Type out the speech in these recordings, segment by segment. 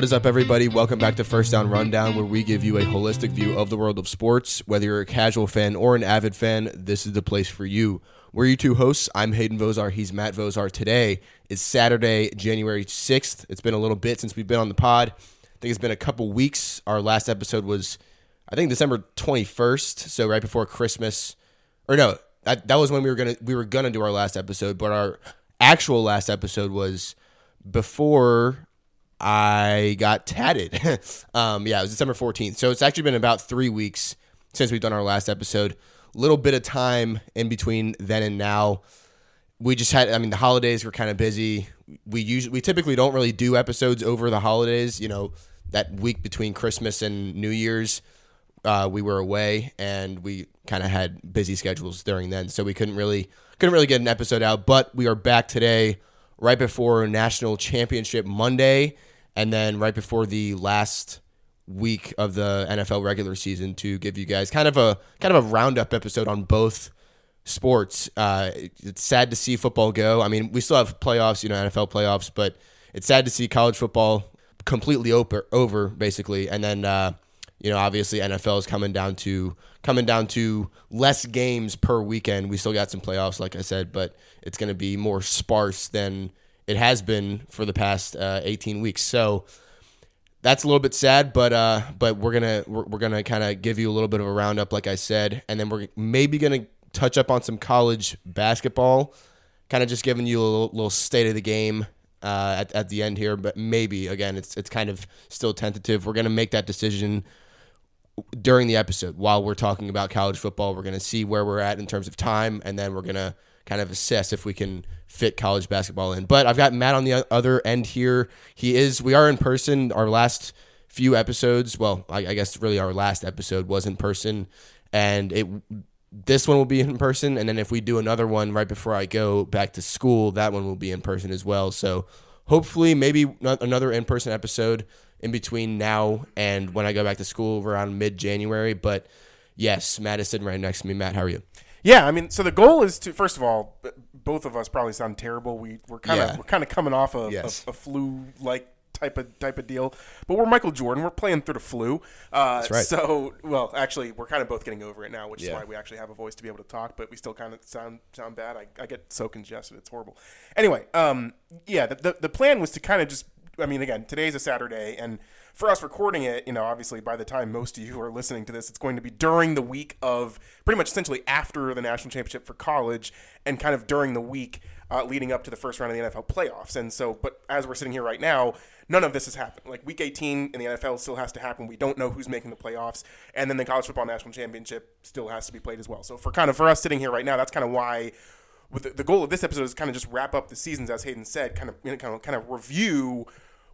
What is up, everybody? Welcome back to First Down Rundown, where we give you a holistic view of the world of sports. Whether you're a casual fan or an avid fan, this is the place for you. We're your two hosts. I'm Hayden Vozar. He's Matt Vozar. Today is Saturday, January 6th. It's been a little bit since we've been on the pod. I think it's been a couple weeks. Our last episode was, I think, December 21st, so right before Christmas. Or no, that, that was when we were gonna we were gonna do our last episode, but our actual last episode was before I got tatted. um, yeah, it was December 14th. So it's actually been about three weeks since we've done our last episode. Little bit of time in between then and now. We just had, I mean, the holidays were kind of busy. We usually, we typically don't really do episodes over the holidays. You know, that week between Christmas and New Year's, uh, we were away and we kind of had busy schedules during then, so we couldn't really couldn't really get an episode out. But we are back today, right before National Championship Monday and then right before the last week of the NFL regular season to give you guys kind of a kind of a roundup episode on both sports. Uh, it's sad to see football go. I mean, we still have playoffs, you know, NFL playoffs, but it's sad to see college football completely over, over basically, and then uh, you know, obviously NFL is coming down to coming down to less games per weekend. We still got some playoffs, like I said, but it's going to be more sparse than it has been for the past uh, 18 weeks. So that's a little bit sad, but uh, but we're gonna we're, we're gonna kind of give you a little bit of a roundup, like I said, and then we're maybe gonna touch up on some college basketball, kind of just giving you a little, little state of the game uh, at, at the end here. But maybe again, it's it's kind of still tentative. We're gonna make that decision during the episode while we're talking about college football. We're gonna see where we're at in terms of time, and then we're gonna kind of assess if we can fit college basketball in. But I've got Matt on the other end here. He is, we are in person. Our last few episodes, well, I, I guess really our last episode was in person. And it, this one will be in person. And then if we do another one right before I go back to school, that one will be in person as well. So hopefully, maybe another in person episode in between now and when I go back to school around mid January. But yes, Matt is sitting right next to me. Matt, how are you? Yeah, I mean, so the goal is to first of all, both of us probably sound terrible. We we're kind of yeah. we're kind of coming off of yes. a, a flu like type of type of deal. But we're Michael Jordan. We're playing through the flu. Uh, That's right. So, well, actually, we're kind of both getting over it now, which yeah. is why we actually have a voice to be able to talk. But we still kind of sound sound bad. I, I get so congested. It's horrible. Anyway, um, yeah, the, the the plan was to kind of just. I mean, again, today's a Saturday, and for us recording it, you know, obviously by the time most of you are listening to this, it's going to be during the week of pretty much essentially after the national championship for college and kind of during the week uh, leading up to the first round of the NFL playoffs. And so, but as we're sitting here right now, none of this has happened. Like week 18 in the NFL still has to happen. We don't know who's making the playoffs, and then the college football national championship still has to be played as well. So for kind of for us sitting here right now, that's kind of why. With the, the goal of this episode is kind of just wrap up the seasons, as Hayden said, kind of you know, kind of kind of review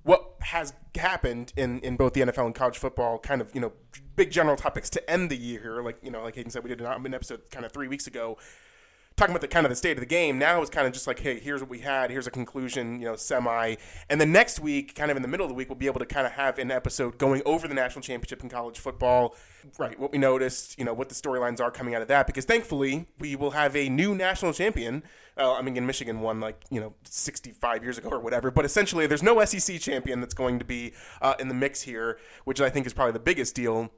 what has happened in, in both the NFL and college football, kind of, you know, big general topics to end the year. Like, you know, like Hayden said, we did an episode kind of three weeks ago talking about the kind of the state of the game. Now it's kind of just like, hey, here's what we had, here's a conclusion, you know, semi. And then next week, kind of in the middle of the week, we'll be able to kind of have an episode going over the national championship in college football, right? What we noticed, you know, what the storylines are coming out of that. Because thankfully, we will have a new national champion. Uh, I mean, in Michigan won like you know 65 years ago or whatever. But essentially, there's no SEC champion that's going to be uh, in the mix here, which I think is probably the biggest deal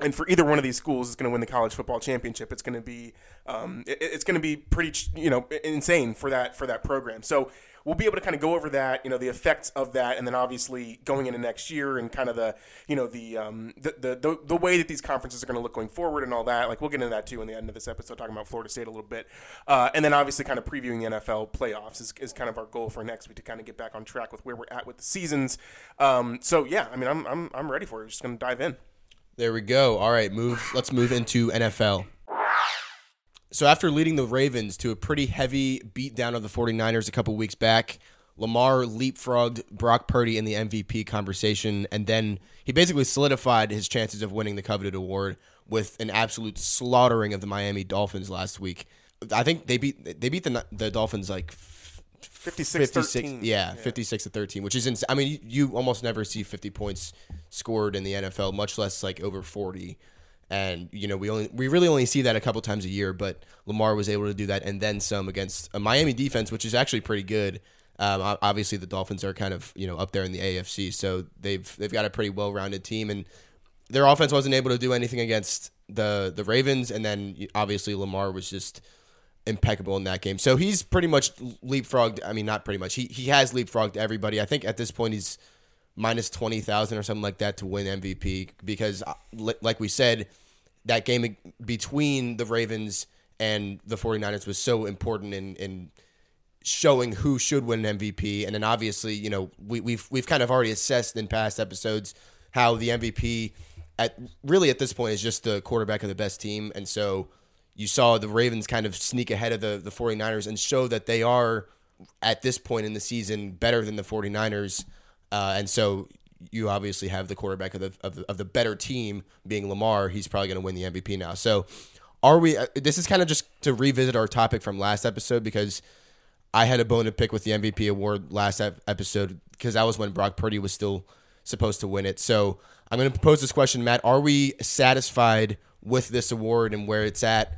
and for either one of these schools is going to win the college football championship. It's going to be um, it, it's going to be pretty you know insane for that for that program. So we'll be able to kind of go over that, you know, the effects of that, and then obviously going into next year and kind of the you know the um, the, the, the the way that these conferences are going to look going forward and all that. Like we'll get into that too in the end of this episode, talking about Florida State a little bit, uh, and then obviously kind of previewing the NFL playoffs is, is kind of our goal for next week to kind of get back on track with where we're at with the seasons. Um, so yeah, I mean, I'm I'm I'm ready for it. Just going to dive in. There we go. All right, move. Let's move into NFL. So after leading the Ravens to a pretty heavy beatdown of the 49ers a couple weeks back, Lamar leapfrogged Brock Purdy in the MVP conversation, and then he basically solidified his chances of winning the coveted award with an absolute slaughtering of the Miami Dolphins last week. I think they beat they beat the the Dolphins like 56, 56 yeah, yeah, 56 to 13, which is insane. I mean, you, you, almost never see 50 points scored in the NFL, much less like over 40. And you know, we only we really only see that a couple times a year, but Lamar was able to do that and then some against a Miami defense, which is actually pretty good. Um, obviously, the Dolphins are kind of you know up there in the AFC, so they've they've got a pretty well rounded team, and their offense wasn't able to do anything against the the Ravens, and then obviously Lamar was just impeccable in that game. So he's pretty much leapfrogged. I mean, not pretty much. He he has leapfrogged everybody. I think at this point he's minus twenty thousand or something like that to win MVP because, uh, like we said, that game between the Ravens and the 49ers was so important in in showing who should win an MVP. And then obviously, you know, we, we've we've kind of already assessed in past episodes how the MVP at really at this point is just the quarterback of the best team. And so you saw the Ravens kind of sneak ahead of the, the 49ers and show that they are at this point in the season better than the 49ers. Uh, and so you obviously have the quarterback of the, of the, of the better team being Lamar. He's probably going to win the MVP now. So are we? Uh, this is kind of just to revisit our topic from last episode because I had a bone to pick with the MVP award last episode because that was when Brock Purdy was still supposed to win it. So I'm going to propose this question, Matt. Are we satisfied with this award and where it's at?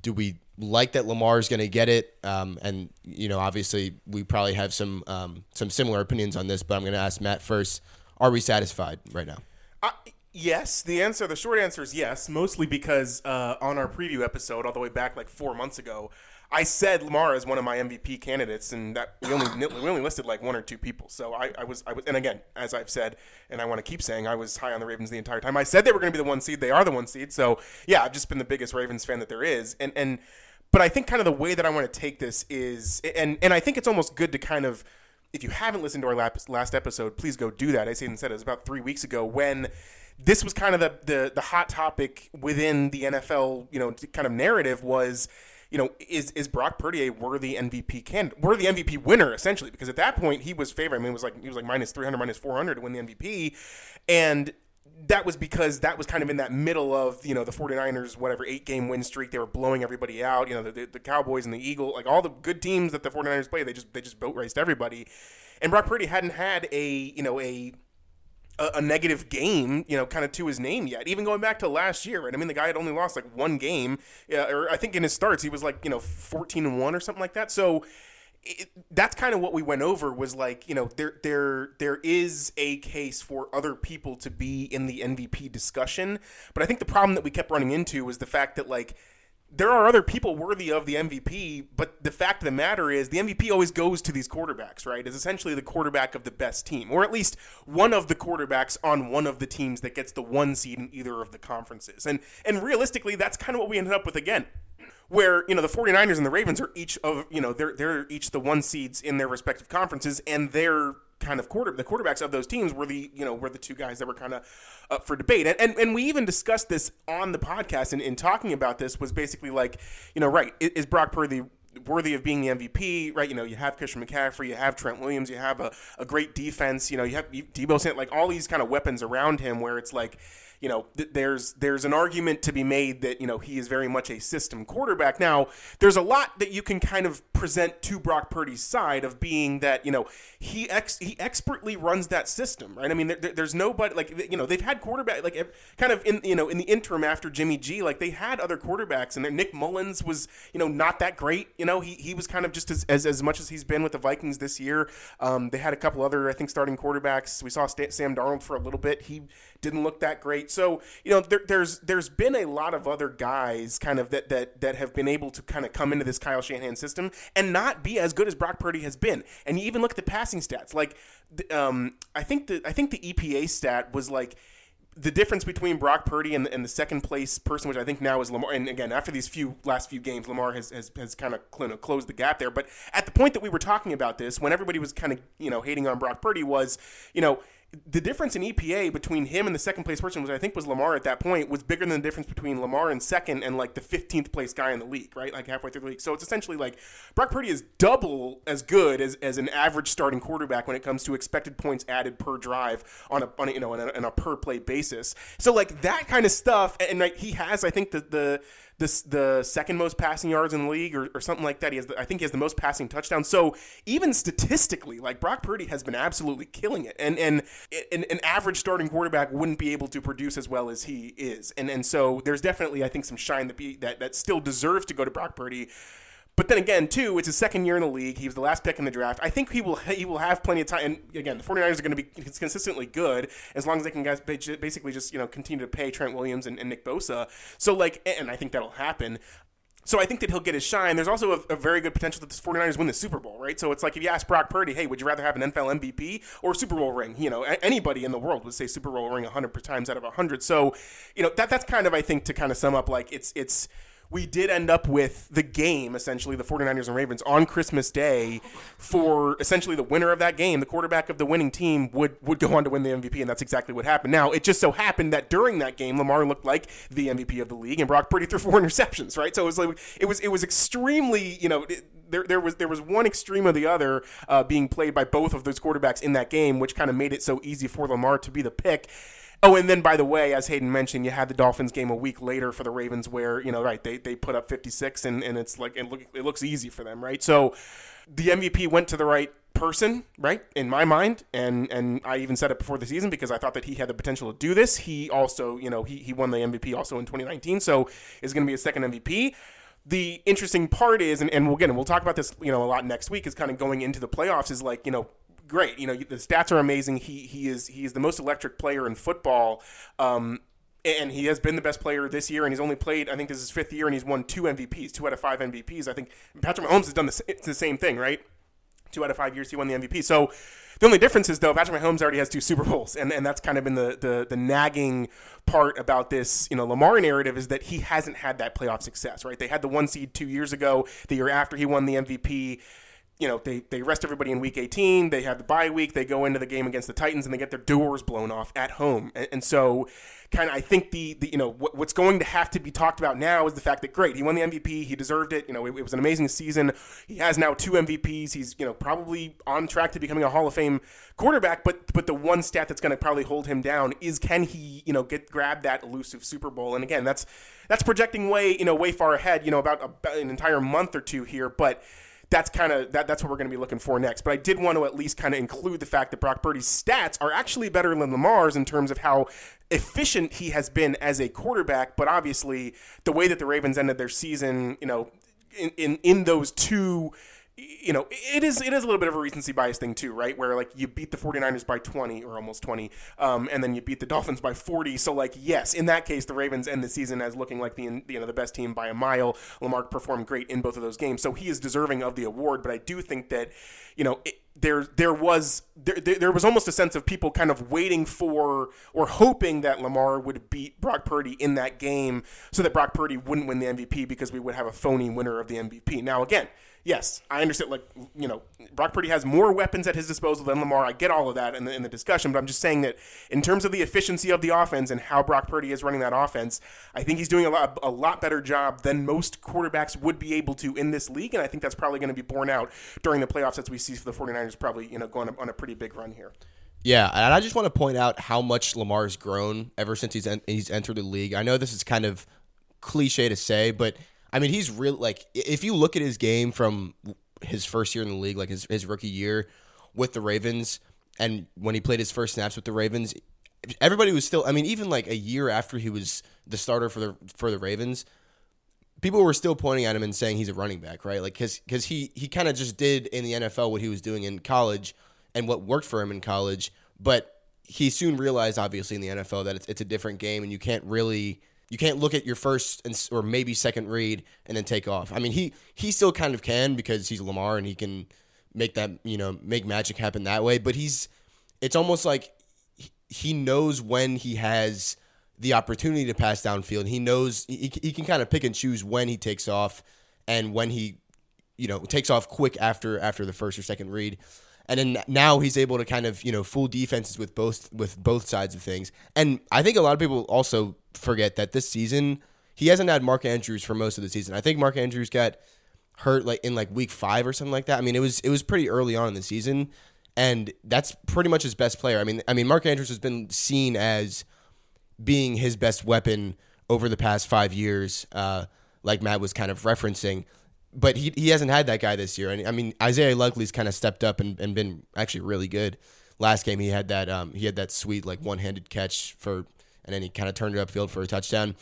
Do we like that Lamar is going to get it? Um, and you know, obviously, we probably have some um, some similar opinions on this, but I'm going to ask Matt first. Are we satisfied right now? Uh, yes. The answer, the short answer is yes. Mostly because uh, on our preview episode, all the way back like four months ago, I said Lamar is one of my MVP candidates, and that we only we only listed like one or two people. So I, I was I was, and again, as I've said, and I want to keep saying, I was high on the Ravens the entire time. I said they were going to be the one seed. They are the one seed. So yeah, I've just been the biggest Ravens fan that there is, and and but I think kind of the way that I want to take this is, and and I think it's almost good to kind of. If you haven't listened to our last last episode, please go do that. I said said it was about three weeks ago when this was kind of the, the the hot topic within the NFL, you know, kind of narrative was you know, is is Brock Purdy a worthy MVP can worthy MVP winner essentially? Because at that point he was favored. I mean, it was like he was like minus three hundred, minus four hundred to win the MVP, and that was because that was kind of in that middle of you know the 49ers whatever eight game win streak they were blowing everybody out you know the, the cowboys and the eagle like all the good teams that the 49ers play they just they just boat raced everybody and brock purdy hadn't had a you know a a, a, negative game, you know, kind of to his name yet. Even going back to last year, right? I mean, the guy had only lost like one game, uh, or I think in his starts he was like you know fourteen and one or something like that. So it, that's kind of what we went over was like you know there there there is a case for other people to be in the MVP discussion, but I think the problem that we kept running into was the fact that like there are other people worthy of the MVP, but the fact of the matter is the MVP always goes to these quarterbacks, right? Is essentially the quarterback of the best team, or at least one of the quarterbacks on one of the teams that gets the one seed in either of the conferences. And and realistically, that's kind of what we ended up with again. Where, you know, the 49ers and the Ravens are each of, you know, they're they're each the one seeds in their respective conferences, and they're kind of quarter the quarterbacks of those teams were the you know were the two guys that were kind of up for debate and, and and we even discussed this on the podcast and in talking about this was basically like you know right is Brock Purdy worthy of being the MVP, right? You know, you have Christian McCaffrey, you have Trent Williams, you have a, a great defense, you know, you have Deebo Samuel, like all these kind of weapons around him where it's like, you know, th- there's there's an argument to be made that you know he is very much a system quarterback. Now, there's a lot that you can kind of present to Brock Purdy's side of being that you know he ex- he expertly runs that system, right? I mean, there, there's nobody like you know they've had quarterback like kind of in you know in the interim after Jimmy G, like they had other quarterbacks, and Nick Mullens was you know not that great. You know, he he was kind of just as as, as much as he's been with the Vikings this year. Um, they had a couple other I think starting quarterbacks. We saw Sam Darnold for a little bit. He didn't look that great. So you know, there, there's there's been a lot of other guys kind of that that that have been able to kind of come into this Kyle Shanahan system and not be as good as Brock Purdy has been. And you even look at the passing stats. Like, um, I think the I think the EPA stat was like the difference between Brock Purdy and, and, the second place person, which I think now is Lamar. And again, after these few last few games, Lamar has has, has kind of closed the gap there. But at the point that we were talking about this, when everybody was kind of you know hating on Brock Purdy, was you know the difference in EPA between him and the second place person, which I think was Lamar at that point, was bigger than the difference between Lamar and second and like the 15th place guy in the league, right? Like halfway through the league. So it's essentially like Brock Purdy is double as good as, as an average starting quarterback when it comes to expected points added per drive on a, on a you know on a, on a per play basis. So like that kind of stuff, and like he has, I think the the the, the second most passing yards in the league or, or something like that. He has, the, I think, he has the most passing touchdowns. So even statistically, like Brock Purdy has been absolutely killing it, and and an, average starting quarterback wouldn't be able to produce as well as he is, and and so there's definitely I think some shine that be that that still deserves to go to Brock Purdy. But then again, too, it's his second year in the league. He was the last pick in the draft. I think he will he will have plenty of time. And again, the 49ers are going to be consistently good as long as they can guys basically just you know continue to pay Trent Williams and, and Nick Bosa. So like, and I think that'll happen. So I think that he'll get his shine. There's also a, a, very good potential that the 49ers win the Super Bowl, right? So it's like if you ask Brock Purdy, hey, would you rather have an NFL MVP or a Super Bowl ring? You know, anybody in the world would say Super Bowl ring 100 times out of 100. So, you know, that that's kind of I think to kind of sum up like it's it's we did end up with the game, essentially, the 49ers and Ravens on Christmas Day for essentially the winner of that game, the quarterback of the winning team would, would go on to win the MVP, and that's exactly what happened. Now, it just so happened that during that game, Lamar looked like the MVP of the league, and Brock Purdy threw four interceptions, right? So it was like it was it was extremely, you know, it, there, there was there was one extreme or the other uh, being played by both of those quarterbacks in that game, which kind of made it so easy for Lamar to be the pick. Oh, and then by the way, as Hayden mentioned, you had the Dolphins game a week later for the Ravens, where you know, right, they they put up 56, and and it's like it, look, it looks easy for them, right? So the MVP went to the right person, right? In my mind, and and I even said it before the season because I thought that he had the potential to do this. He also, you know, he he won the MVP also in 2019, so is going to be a second MVP. The interesting part is, and, and we'll get and we'll talk about this, you know, a lot next week, is kind of going into the playoffs. Is like, you know, great. You know, the stats are amazing. He he is he is the most electric player in football. Um, and he has been the best player this year, and he's only played. I think this is his fifth year, and he's won two MVPs, two out of five MVPs. I think Patrick Mahomes has done the, the same thing, right? Two out of five years, he won the MVP. So the only difference is though Patrick Mahomes already has two Super Bowls, and, and that's kind of been the, the the nagging part about this you know Lamar narrative is that he hasn't had that playoff success. Right? They had the one seed two years ago. The year after he won the MVP, you know, they, they rest everybody in week 18. They have the bye week. They go into the game against the Titans and they get their doors blown off at home. And, and so, kind of, I think the, the you know, what, what's going to have to be talked about now is the fact that, great, he won the MVP. He deserved it. You know, it, it was an amazing season. He has now two MVPs. He's, you know, probably on track to becoming a Hall of Fame quarterback. But, but the one stat that's going to probably hold him down is can he, you know, get grab that elusive Super Bowl? And again, that's, that's projecting way, you know, way far ahead, you know, about, about an entire month or two here. But, that's kind of that, that's what we're going to be looking for next. But I did want to at least kind of include the fact that Brock Purdy's stats are actually better than Lamar's in terms of how efficient he has been as a quarterback. But obviously, the way that the Ravens ended their season, you know, in in, in those two you know, it is it is a little bit of a recency bias thing too, right? Where like you beat the 49ers by 20 or almost 20, um, and then you beat the Dolphins by 40. So like yes, in that case, the Ravens end the season as looking like the you know the best team by a mile. Lamar performed great in both of those games, so he is deserving of the award. But I do think that you know. It, there, there was there, there was almost a sense of people kind of waiting for or hoping that Lamar would beat Brock Purdy in that game, so that Brock Purdy wouldn't win the MVP because we would have a phony winner of the MVP. Now, again, yes, I understand. Like you know, Brock Purdy has more weapons at his disposal than Lamar. I get all of that in the, in the discussion, but I'm just saying that in terms of the efficiency of the offense and how Brock Purdy is running that offense, I think he's doing a lot a lot better job than most quarterbacks would be able to in this league, and I think that's probably going to be borne out during the playoffs as we see for the 49ers probably you know going on a pretty big run here. Yeah, and I just want to point out how much Lamar's grown ever since he's en- he's entered the league. I know this is kind of cliche to say, but I mean, he's really like if you look at his game from his first year in the league, like his, his rookie year with the Ravens, and when he played his first snaps with the Ravens, everybody was still. I mean, even like a year after he was the starter for the for the Ravens, people were still pointing at him and saying he's a running back, right? Like because because he he kind of just did in the NFL what he was doing in college and what worked for him in college, but he soon realized, obviously, in the NFL that it's it's a different game and you can't really you can't look at your first and, or maybe second read and then take off. I mean, he he still kind of can because he's Lamar and he can make that you know make magic happen that way. But he's it's almost like he knows when he has the opportunity to pass downfield. He knows he, he can kind of pick and choose when he takes off and when he you know takes off quick after after the first or second read and then now he's able to kind of you know full defenses with both with both sides of things. And I think a lot of people also forget that this season he hasn't had Mark Andrews for most of the season. I think Mark Andrews got hurt like in like week five or something like that. I mean, it was it was pretty early on in the season, and that's pretty much his best player. I mean, I mean Mark Andrews has been seen as being his best weapon over the past five years, uh, like Matt was kind of referencing but he he hasn't had that guy this year. And I mean, Isaiah Likely's kind of stepped up and, and been actually really good. Last game he had that um, he had that sweet like one handed catch for, and then he kind of turned it upfield for a touchdown.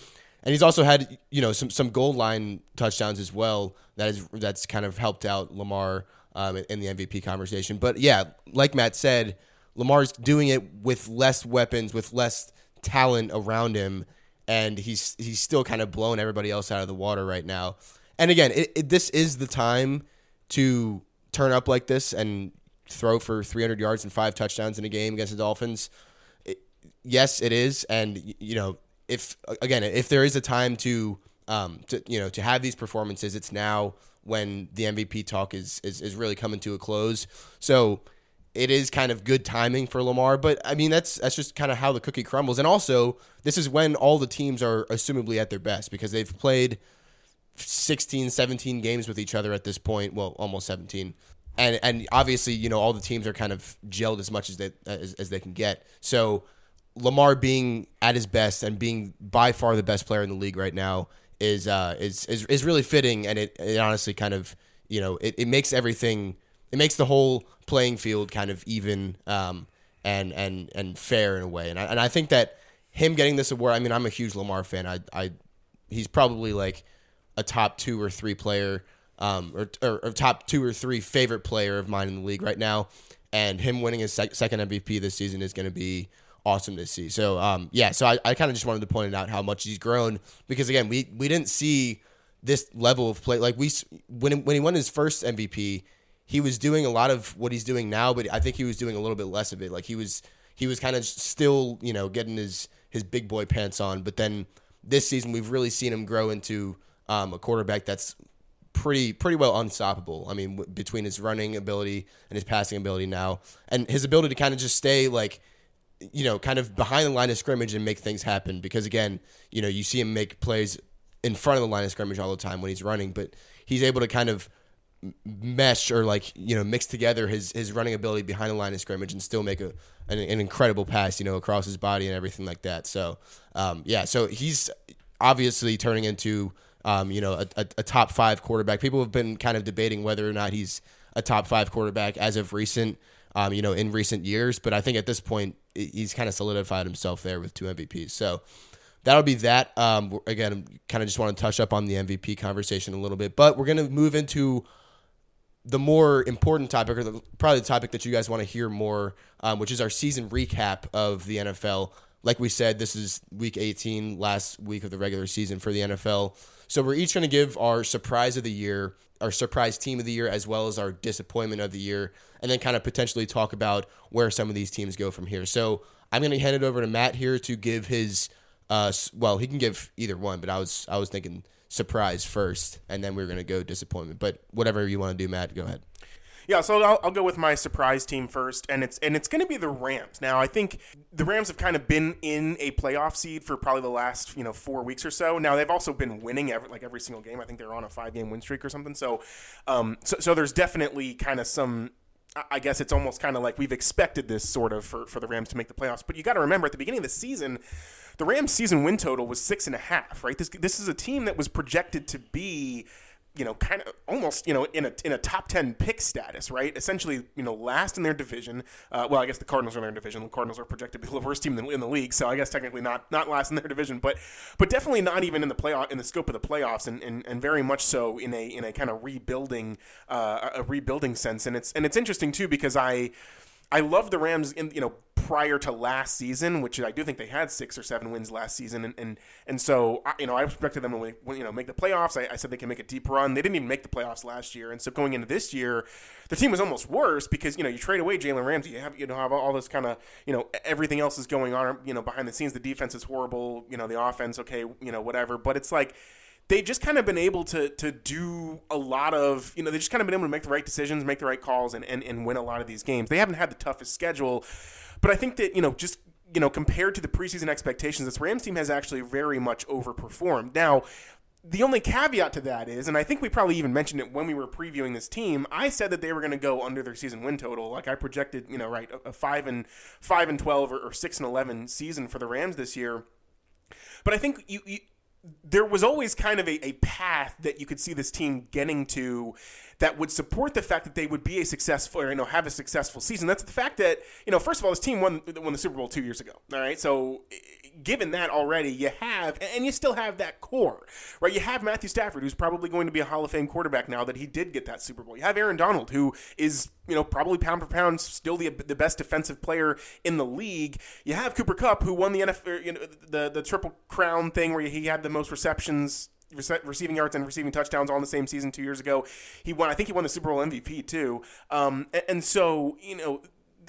and he's also had you know some some goal line touchdowns as well. That is that's kind of helped out Lamar um, in the MVP conversation. But yeah, like Matt said, Lamar's doing it with less weapons, with less talent around him, and he's he's still kind of blowing everybody else out of the water right now. And again, it, it, this is the time to turn up like this and throw for 300 yards and five touchdowns in a game against the Dolphins. It, yes, it is, and you know if again if there is a time to um to you know to have these performances, it's now when the MVP talk is is, is really coming to a close. So it is kind of good timing for Lamar, but I mean that's that's just kind of how the cookie crumbles. And also, this is when all the teams are assumably at their best because they've played 16, 17 games with each other at this point, well, almost 17. And and obviously, you know, all the teams are kind of gelled as much as they as, as they can get. So Lamar being at his best and being by far the best player in the league right now is uh, is, is is really fitting, and it, it honestly kind of you know it, it makes everything it makes the whole playing field kind of even um, and and and fair in a way, and I, and I think that him getting this award. I mean, I'm a huge Lamar fan. I I he's probably like a top two or three player, um, or, or, or top two or three favorite player of mine in the league right now, and him winning his sec- second MVP this season is going to be awesome to see. So um, yeah, so I, I kind of just wanted to point out how much he's grown because again, we we didn't see this level of play like we when when he won his first MVP, he was doing a lot of what he's doing now, but I think he was doing a little bit less of it. Like he was he was kind of still you know getting his his big boy pants on, but then this season we've really seen him grow into um, a quarterback that's pretty pretty well unstoppable. I mean, w- between his running ability and his passing ability now, and his ability to kind of just stay like you know, kind of behind the line of scrimmage and make things happen. Because again, you know, you see him make plays in front of the line of scrimmage all the time when he's running, but he's able to kind of mesh or like you know mix together his his running ability behind the line of scrimmage and still make a an, an incredible pass you know across his body and everything like that so um, yeah so he's obviously turning into um, you know a, a, a, top five quarterback people have been kind of debating whether or not he's a top five quarterback as of recent um, you know in recent years but I think at this point he's kind of solidified himself there with two MVPs. So that'll be that. Um, again, kind of just want to touch up on the MVP conversation a little bit, but we're going to move into the more important topic, or the, probably the topic that you guys want to hear more, um, which is our season recap of the NFL. Like we said, this is week 18, last week of the regular season for the NFL. So we're each going to give our surprise of the year, our surprise team of the year, as well as our disappointment of the year, and then kind of potentially talk about where some of these teams go from here. So I'm going to hand it over to Matt here to give his. Uh, well, he can give either one, but I was I was thinking surprise first, and then we are going to go disappointment. But whatever you want to do, Matt, go ahead. Yeah, so I'll, I'll, go with my surprise team first, and it's and it's going to be the Rams. Now, I think the Rams have kind of been in a playoff seed for probably the last you know four weeks or so. Now they've also been winning every like every single game. I think they're on a five game win streak or something. So, um, so, so there's definitely kind of some I guess it's almost kind of like we've expected this sort of for, for the Rams to make the playoffs. But you got to remember at the beginning of the season, the Rams' season win total was six and a half. Right, this this is a team that was projected to be you know, kind of almost, you know, in a in a top ten pick status, right? Essentially, you know, last in their division. Uh, well, I guess the Cardinals are in their division. The Cardinals are projected to be the worst team in the, in the, league, so I guess technically not not last in their division, but but definitely not even in the playoff in the scope of the playoffs, and, and, and very much so in a in a kind of rebuilding uh, a rebuilding sense. And it's and it's interesting too because I I love the Rams in you know prior to last season, which I do think they had six or seven wins last season, and and, and so you know I expected them to you know make the playoffs. I, I, said they can make a deep run. They didn't even make the playoffs last year, and so going into this year, the team was almost worse because you know you trade away Jalen Ramsey, you have you know have all this kind of you know everything else is going on you know behind the scenes. The defense is horrible, you know the offense okay, you know whatever, but it's like they just kind of been able to to do a lot of you know they just kind of been able to make the right decisions, make the right calls, and and, and win a lot of these games. They haven't had the toughest schedule, but I think that you know just you know compared to the preseason expectations, this Rams team has actually very much overperformed. Now. The only caveat to that is, and I think we probably even mentioned it when we were previewing this team. I said that they were going to go under their season win total. Like I projected, you know, right, a, five and five and twelve or, or six and eleven season for the Rams this year. But I think you, you there was always kind of a, a path that you could see this team getting to that would support the fact that they would be a successful, or, you know, have a successful season. That's the fact that, you know, first of all, this team won won the Super Bowl two years ago. All right, so given that already, you have, and you still have that core, right? You have Matthew Stafford, who's probably going to be a Hall of Fame quarterback now that he did get that Super Bowl. You have Aaron Donald, who is, you know, probably pound for pound still the, the best defensive player in the league. You have Cooper Kupp, who won the NFL, you know, the, the Triple Crown thing where he had the most receptions receiving yards and receiving touchdowns all in the same season two years ago. He won. I think he won the Super Bowl MVP too. Um, and, and, so you know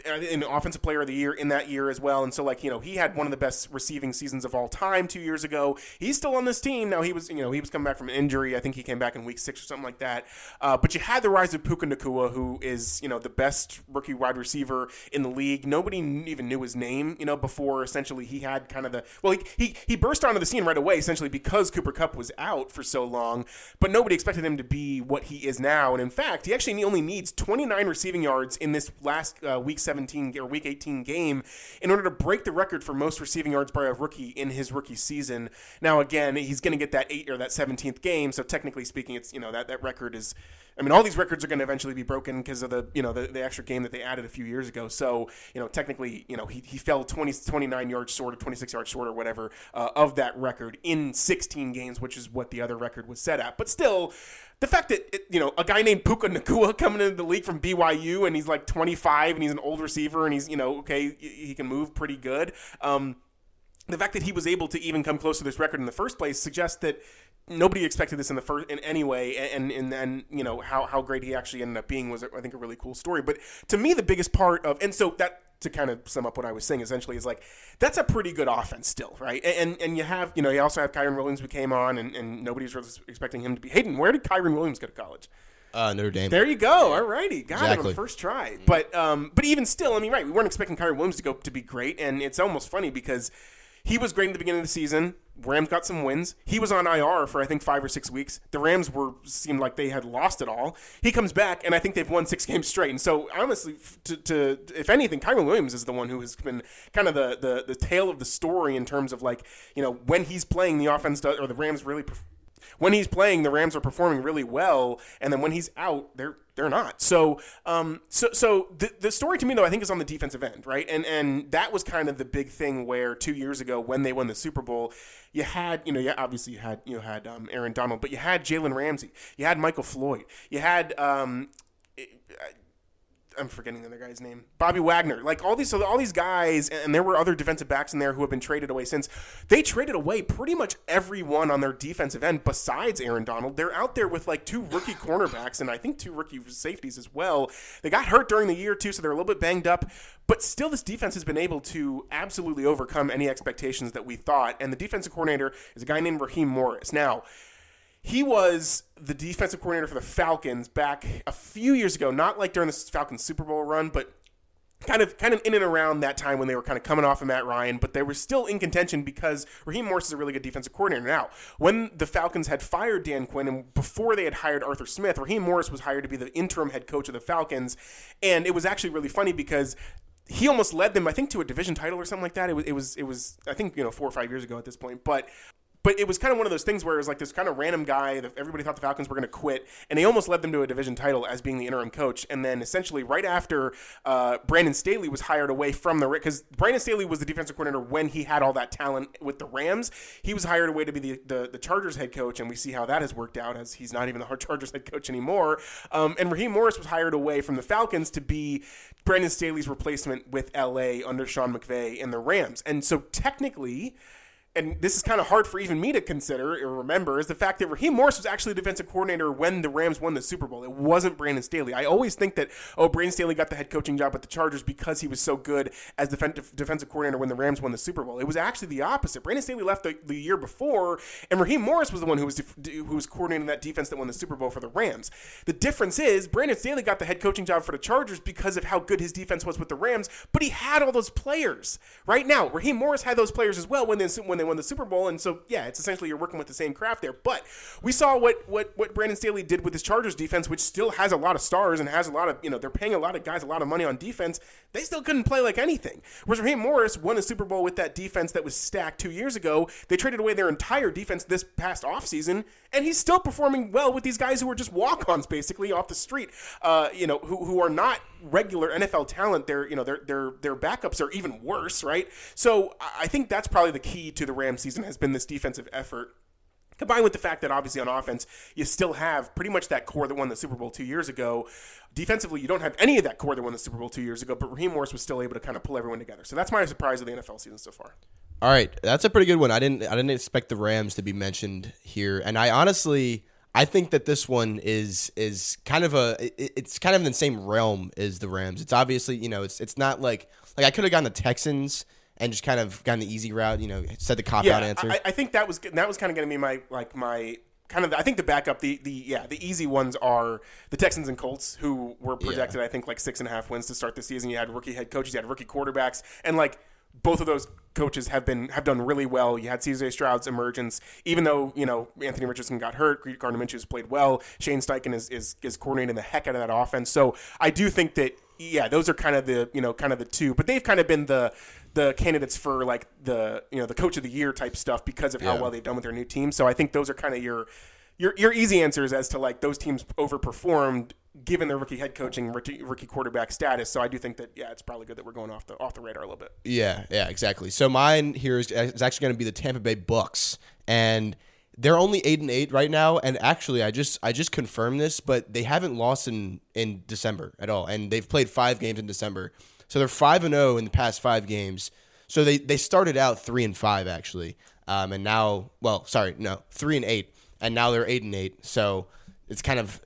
an offensive player of the year in that year as well. And so, like, you know, he had one of the best receiving seasons of all time two years ago. He's still on this team. Now, he was, you know, he was coming back from an injury. I think he came back in week six or something like that. Uh, but you had the rise of Puka Nacua, who is, you know, the best rookie wide receiver in the league. Nobody even knew his name, you know, before essentially he had kind of the, well, he, he, he burst onto the scene right away, essentially because Cooper Kupp was out for so long. But nobody expected him to be what he is now. And in fact, he actually only needs 29 receiving yards in this last uh, week 17 or week 18 game in order to break the record for most receiving yards by a rookie in his rookie season. Now, again, he's going to get that eight or that 17th game, so technically speaking, it's you know that that record is. I mean, all these records are going to eventually be broken because of the you know the, the extra game that they added a few years ago. So you know, technically, you know, he, he fell 20, 29 yards short or 26 yards short or whatever uh, of that record in 16 games, which is what the other record was set at. But still, the fact that it, you know a guy named Puka Nacua coming into the league from BYU and he's like 25 and he's an old receiver and he's you know okay he can move pretty good. Um, the fact that he was able to even come close to this record in the first place suggests that nobody expected this in the first in any way and and then you know how how great he actually ended up being was I think a really cool story but to me the biggest part of and so that to kind of sum up what I was saying essentially is like that's a pretty good offense still, right? And and you have you know you also have Kyren Williams who came on and, and nobody's really expecting him to be Hayden. Where did Kyren Williams go to college? Uh, Notre Dame. There you go. All righty, got exactly. him first try. But um, but even still, I mean, right? We weren't expecting Kyren Williams to go to be great, and it's almost funny because he was great in the beginning of the season. Rams got some wins. He was on IR for I think five or six weeks. The Rams were seemed like they had lost it all. He comes back, and I think they've won six games straight. And so, honestly, to, to if anything, Kyren Williams is the one who has been kind of the, the the tale of the story in terms of like you know when he's playing, the offense does, or the Rams really when he's playing, the Rams are performing really well, and then when he's out, they're they're not. So, um, so so the the story to me though, I think is on the defensive end, right? And and that was kind of the big thing where two years ago when they won the Super Bowl, you had you know, yeah, obviously you had you had um, Aaron Donald, but you had Jalen Ramsey, you had Michael Floyd, you had um, I'm forgetting the other guy's name. Bobby Wagner. Like all these, so all these guys, and there were other defensive backs in there who have been traded away since. They traded away pretty much everyone on their defensive end besides Aaron Donald. They're out there with like two rookie cornerbacks and I think two rookie safeties as well. They got hurt during the year too, so they're a little bit banged up. But still, this defense has been able to absolutely overcome any expectations that we thought. And the defensive coordinator is a guy named Raheem Morris. Now he was the defensive coordinator for the Falcons back a few years ago, not like during the Falcons Super Bowl run, but kind of kind of in and around that time when they were kind of coming off of Matt Ryan, but they were still in contention because Raheem Morris is a really good defensive coordinator. Now, when the Falcons had fired Dan Quinn and before they had hired Arthur Smith, Raheem Morris was hired to be the interim head coach of the Falcons, and it was actually really funny because he almost led them, I think, to a division title or something like that. It was, it was, it was, I think, you know, four or five years ago at this point. But but it was kind of one of those things where it was like this kind of random guy that everybody thought the Falcons were going to quit, and he almost led them to a division title as being the interim coach. And then essentially right after uh, Brandon Staley was hired away from the because Brandon Staley was the defensive coordinator when he had all that talent with the Rams. He was hired away to be the, the, the Chargers head coach, and we see how that has worked out as he's not even the Chargers head coach anymore. Um, and Raheem Morris was hired away from the Falcons to be Brandon Staley's replacement with LA under Sean McVay and the Rams. And so technically and this is kind of hard for even me to consider or remember, is the fact that Raheem Morris was actually defensive coordinator when the Rams won the Super Bowl. It wasn't Brandon Staley. I always think that, oh, Brandon Staley got the head coaching job at the Chargers because he was so good as defensive defensive coordinator when the Rams won the Super Bowl. It was actually the opposite. Brandon Staley left the, the year before, and Raheem Morris was the one who was def- who was coordinating that defense that won the Super Bowl for the Rams. The difference is Brandon Staley got the head coaching job for the Chargers because of how good his defense was with the Rams, but he had all those players. Right now, Raheem Morris had those players as well when they, when they won the Super Bowl. And so, yeah, it's essentially you're working with the same craft there. But we saw what what what Brandon Staley did with his Chargers defense, which still has a lot of stars and has a lot of you know they're paying a lot of guys a lot of money on defense. They still couldn't play like anything. Whereas Raheem Morris won a Super Bowl with that defense that was stacked two years ago. They traded away their entire defense this past offseason, and he's still performing well with these guys who are just walk-ons basically off the street. Uh, you know, who, who are not regular NFL talent. Their you know their their their backups are even worse, right? So I think that's probably the key to the Rams season has been this defensive effort combined with the fact that obviously on offense you still have pretty much that core that won the Super Bowl two years ago. Defensively, you don't have any of that core that won the Super Bowl two years ago, but Raheem Morris was still able to kind of pull everyone together. So that's my surprise of the NFL season so far. All right, that's a pretty good one. I didn't I didn't expect the Rams to be mentioned here, and I honestly I think that this one is is kind of a it's kind of in the same realm as the Rams. It's obviously you know it's it's not like like I could have gotten the Texans and just kind of gotten the easy route. You know, said the cop yeah, out answer. I, I think that was that was kind of going to be my like my kind of I think the backup the the yeah the easy ones are the Texans and Colts who were projected yeah. I think like six and a half wins to start the season. You had rookie head coaches, you had rookie quarterbacks, and like both of those coaches have been have done really well. You had CJ Stroud's emergence, even though you know Anthony Richardson got hurt. Gardner Minshew's played well. Shane Steichen is, is is coordinating the heck out of that offense. So I do think that yeah, those are kind of the you know kind of the two, but they've kind of been the the candidates for like the you know the coach of the year type stuff because of how yeah. well they've done with their new team. So I think those are kind of your your your easy answers as to like those teams overperformed given their rookie head coaching, rookie, rookie quarterback status. So I do think that yeah, it's probably good that we're going off the off the radar a little bit. Yeah, yeah, exactly. So mine here is, is actually going to be the Tampa Bay Bucks, and they're only eight and eight right now. And actually, I just I just confirmed this, but they haven't lost in in December at all, and they've played five games in December. So they're five and zero oh in the past five games. So they they started out three and five actually, um, and now well, sorry, no, three and eight, and now they're eight and eight. So it's kind of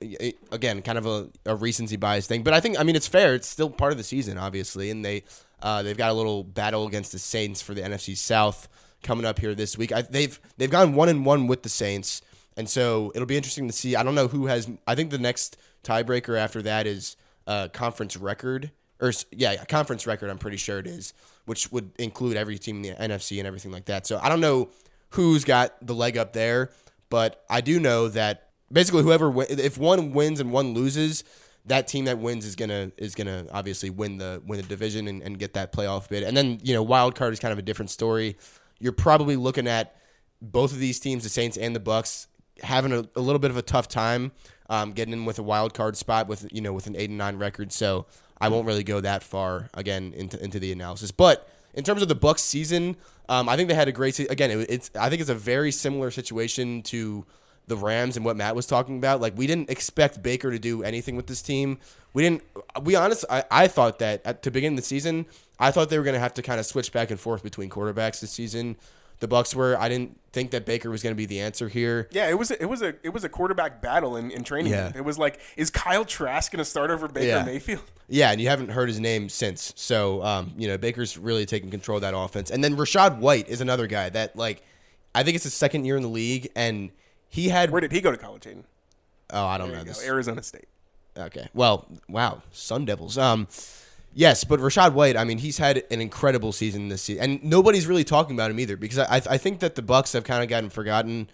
again kind of a, a recency bias thing. But I think I mean it's fair. It's still part of the season, obviously, and they uh, they've got a little battle against the Saints for the NFC South coming up here this week. I, they've they've gone one and one with the Saints, and so it'll be interesting to see. I don't know who has. I think the next tiebreaker after that is uh, conference record or yeah, conference record. I'm pretty sure it is, which would include every team in the NFC and everything like that. So I don't know who's got the leg up there, but I do know that basically whoever if one wins and one loses, that team that wins is gonna is gonna obviously win the win the division and, and get that playoff bid. And then you know wild card is kind of a different story. You're probably looking at both of these teams, the Saints and the Bucks, having a, a little bit of a tough time um, getting in with a wild card spot with you know with an eight and nine record. So I won't really go that far again into into the analysis, but. In terms of the Bucks season, um, I think they had a great. season. again, it, it's. I think it's a very similar situation to the Rams and what Matt was talking about. Like we didn't expect Baker to do anything with this team. We didn't. We honestly, I, I thought that at, to begin the season, I thought they were going to have to kind of switch back and forth between quarterbacks this season. The Bucks were. I didn't think that Baker was going to be the answer here. Yeah, it was. A, it was a. It was a quarterback battle in, in training. Yeah. It was like, is Kyle Trask going to start over Baker yeah. Mayfield? Yeah, and you haven't heard his name since. So, um, you know, Baker's really taking control of that offense. And then Rachaad White is another guy that, like, I think it's his second year in the league, and he had. Where did he go to college, Hayden? Oh, I don't there know. This. Arizona State. Okay. Well, wow, Sun Devils. Um, yes, but Rachaad White. I mean, he's had an incredible season this season, and nobody's really talking about him either because I I think that the Bucks have kind of gotten forgotten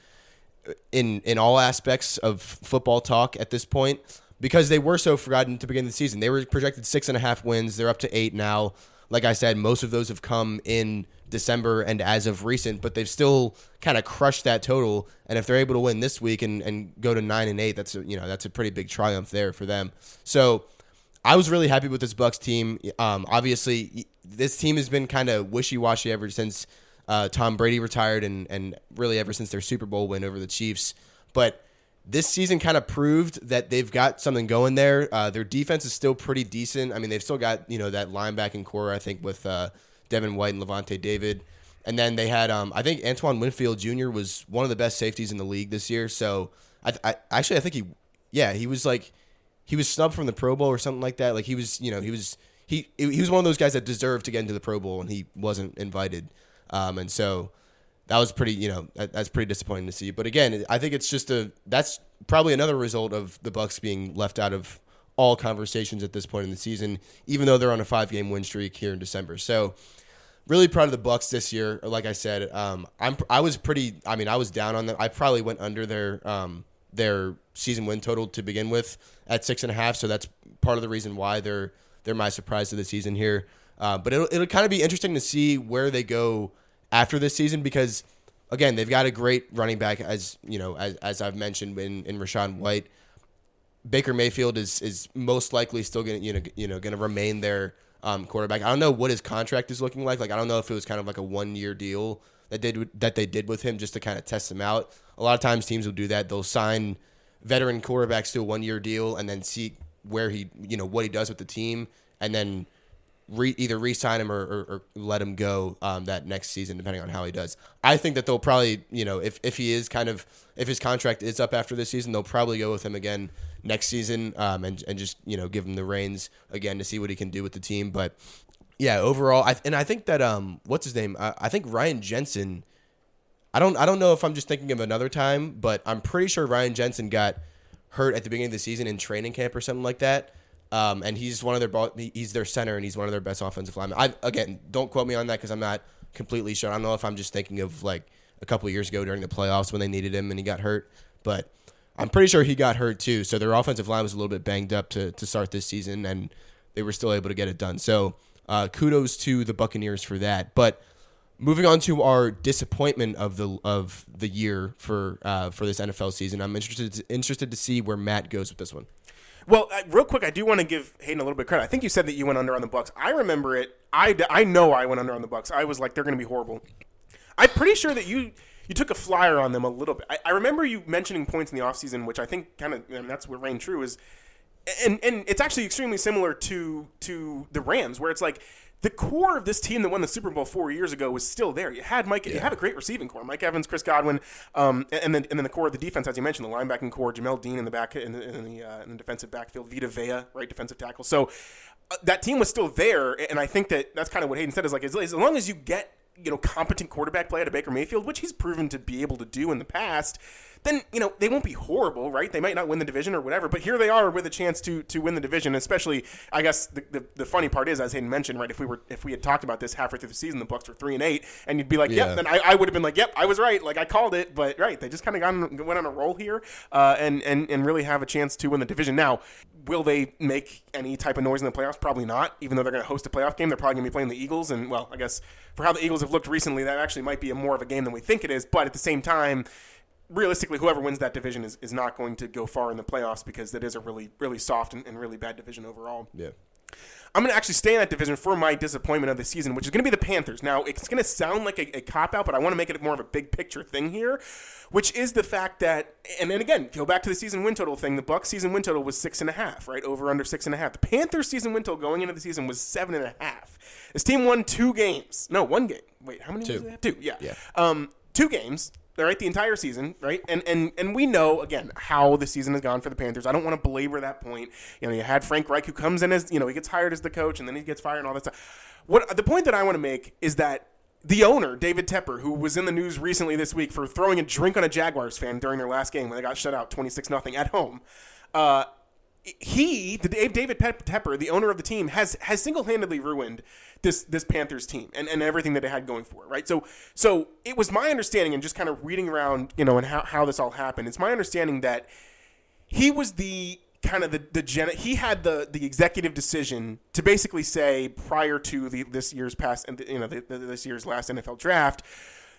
uh, in in all aspects of football talk at this point because they were so forgotten to begin the season. They were projected six and a half wins. They're up to eight now. Like I said, most of those have come in December and as of recent, but they've still kind of crushed that total. And if they're able to win this week and, and go to nine and eight, that's a, you know that's a pretty big triumph there for them. So I was really happy with this Bucks team. Um, obviously, this team has been kind of wishy washy ever since uh, Tom Brady retired, and and really ever since their Super Bowl win over the Chiefs. But this season kind of proved that they've got something going there. Uh, their defense is still pretty decent. I mean, they've still got you know that linebacking core. I think with uh, Devin White and Lavonte David, and then they had um, I think Antoine Winfield Jr. was one of the best safeties in the league this year. So I, I actually I think he yeah he was like he was snubbed from the Pro Bowl or something like that. Like he was you know he was he he was one of those guys that deserved to get into the Pro Bowl and he wasn't invited. Um, and so that was pretty, you know, that, that's pretty disappointing to see. But again, I think it's just a that's probably another result of the Bucks being left out of all conversations at this point in the season, even though they're on a five game win streak here in December. So really proud of the Bucks this year. Like I said, um, I'm I was pretty. I mean, I was down on them. I probably went under their um, their season win total to begin with at six and a half. So that's part of the reason why they're they're my surprise of the season here. Uh, but it'll it'll kind of be interesting to see where they go after this season because again they've got a great running back as you know as, as I've mentioned in in Rachaad White. Baker Mayfield is is most likely still going to you know you know to remain their um, quarterback. I don't know what his contract is looking like. Like I don't know if it was kind of like a one year deal that did that they did with him just to kind of test him out. A lot of times teams will do that. They'll sign veteran quarterbacks to a one year deal and then see where he you know what he does with the team and then re, either re-sign him or, or, or let him go um, that next season, depending on how he does. I think that they'll probably, you know, if, if he is kind of if his contract is up after this season, they'll probably go with him again next season um, and and just you know give him the reins again to see what he can do with the team. But yeah, overall, I, and I think that um, what's his name? I, I think Ryan Jensen. I don't I don't know if I'm just thinking of another time, but I'm pretty sure Ryan Jensen got hurt at the beginning of the season in training camp or something like that. Um, and he's one of their he's their center and he's one of their best offensive linemen. I again don't quote me on that because I'm not completely sure. I don't know if I'm just thinking of like a couple years ago during the playoffs when they needed him and he got hurt, but I'm pretty sure he got hurt too. So their offensive line was a little bit banged up to to start this season, and they were still able to get it done. So uh, kudos to the Buccaneers for that. But moving on to our disappointment of the of the year for uh, for this NFL season, I'm interested to, interested to see where Matt goes with this one. Well, uh, real quick, I do want to give Hayden a little bit of credit. I think you said that you went under on the Bucks. I remember it. I, I know I went under on the Bucks. I was like, they're going to be horrible. I'm pretty sure that you you took a flyer on them a little bit. I, I remember you mentioning points in the offseason, which I think kind of and that's what rang true is, and and it's actually extremely similar to to the Rams, where it's like the core of this team that won the Super Bowl four years ago was still there. You had Mike, yeah. you had a great receiving core: Mike Evans, Chris Godwin, um, and then and then the core of the defense, as you mentioned, the linebacking core: Jamel Dean in the back in the in the, uh, in the defensive backfield, Vita Vea, right defensive tackle. So uh, that team was still there, and I think that that's kind of what Hayden said is like as, as long as you get you know competent quarterback play out of Baker Mayfield, which he's proven to be able to do in the past then you know they won't be horrible, right? They might not win the division or whatever, but here they are with a chance to to win the division. Especially, I guess the, the, the funny part is, as Hayden mentioned, right? If we were if we had talked about this halfway through the season, the Bucks were three and eight, and you'd be like, yeah. yep, then I, I would have been like, yep, I was right, like I called it, but right, they just kind of went on a roll here, uh, and and and really have a chance to win the division. Now, will they make any type of noise in the playoffs? Probably not. Even though they're going to host a playoff game, they're probably going to be playing the Eagles, and well, I guess for how the Eagles have looked recently, that actually might be a more of a game than we think it is. But at the same time realistically, whoever wins that division is, is not going to go far in the playoffs because that is a really, really soft and, and really bad division overall. Yeah. I'm going to actually stay in that division for my disappointment of the season, which is going to be the Panthers. Now, it's going to sound like a, a cop out, but I want to make it more of a big picture thing here, which is the fact that, and then again, go back to the season win total thing. The Bucks season win total was six and a half, right? Over under six and a half. The Panthers season win total going into the season was seven and a half. This team won two games. No, one game. Wait, how many? Two. Two. Yeah. Yeah. Um, two games right the entire season right? And and and we know again how the season has gone for the panthers. I don't want to belabor that point. You know you had frank reich who comes in as you know he gets hired as the coach and then he gets fired and all that stuff. What the point that i want to make is that the owner david tepper who was in the news recently this week for throwing a drink on a jaguars fan during their last game when they got shut out 26 nothing at home uh, he, the Dave David Tepper, the owner of the team, has has single handedly ruined this this Panthers team and, and everything that it had going for it, right? So so it was my understanding and just kind of reading around, you know, and how, how this all happened. It's my understanding that he was the kind of the the gen- he had the the executive decision to basically say prior to the this year's past and you know the, the, this year's last NFL draft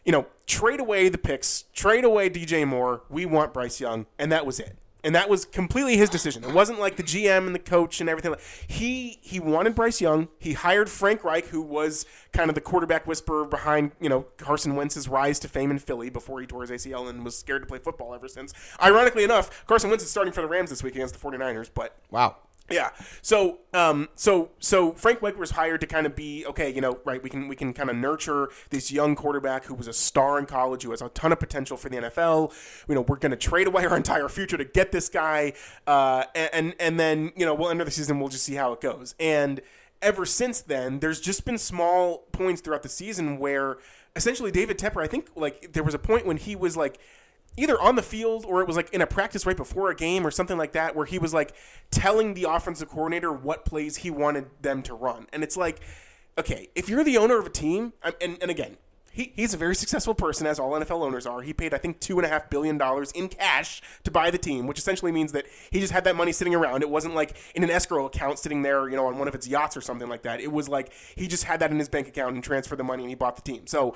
you know, trade away the picks, trade away DJ Moore. We want Bryce Young, and that was it and that was completely his decision. It wasn't like the GM and the coach and everything. He he wanted Bryce Young. He hired Frank Reich, who was kind of the quarterback whisperer behind you know Carson Wentz's rise to fame in Philly before he tore his ACL and was scared to play football ever since. Ironically enough, Carson Wentz is starting for the Rams this week against the 49ers. But wow, yeah. So, um, so, so Frank Reich was hired to kind of be okay. You know, right? We can we can kind of nurture this young quarterback who was a star in college, who has a ton of potential for the NFL. You know, we're going to trade away our entire future to get this guy, uh, and and then you know we'll enter the season. We'll just see how it goes. And ever since then, there's just been small points throughout the season where essentially David Tepper. I think like there was a point when he was like either on the field or it was like in a practice right before a game or something like that where he was like telling the offensive coordinator what plays he wanted them to run. And it's like okay, if you're the owner of a team, and, and again, he, he's a very successful person, as all NFL owners are. He paid, I think, two and a half billion dollars in cash to buy the team, which essentially means that he just had that money sitting around. It wasn't like in an escrow account sitting there, you know, on one of its yachts or something like that. It was like he just had that in his bank account and transferred the money and he bought the team. So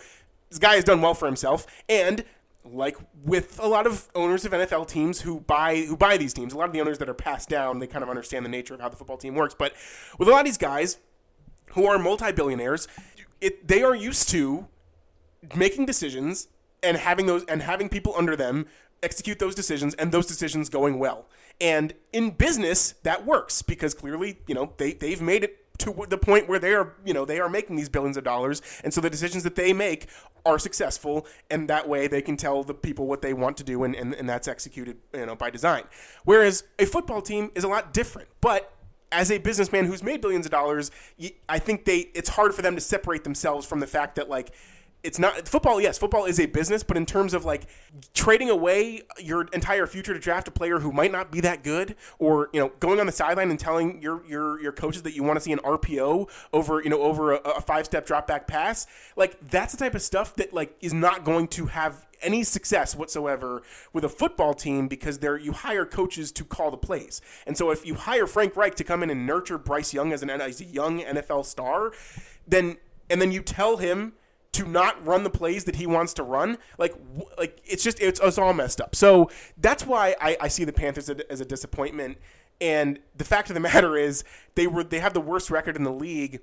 this guy has done well for himself, and like with a lot of owners of NFL teams who buy who buy these teams, a lot of the owners that are passed down, they kind of understand the nature of how the football team works. But with a lot of these guys who are multi-billionaires, they are used to making decisions and having those and having people under them execute those decisions and those decisions going well. And in business, that works because clearly, you know, they they've made it to the point where they are, you know, they are making these billions of dollars, and so the decisions that they make are successful, and that way they can tell the people what they want to do, and, and, and that's executed, you know, by design. Whereas a football team is a lot different, but as a businessman who's made billions of dollars, I think they it's hard for them to separate themselves from the fact that like it's not football. Yes, football is a business, but in terms of like trading away your entire future to draft a player who might not be that good, or you know, going on the sideline and telling your your your coaches that you want to see an RPO over you know over a, a five step drop back pass, like that's the type of stuff that like is not going to have any success whatsoever with a football team because there you hire coaches to call the plays. And so if you hire Frank Reich to come in and nurture Bryce Young as an as a young NFL star, then and then you tell him to not run the plays that he wants to run, like like it's just it's, it's all messed up. So that's why I, I see the Panthers as a disappointment. And the fact of the matter is, they were they have the worst record in the league.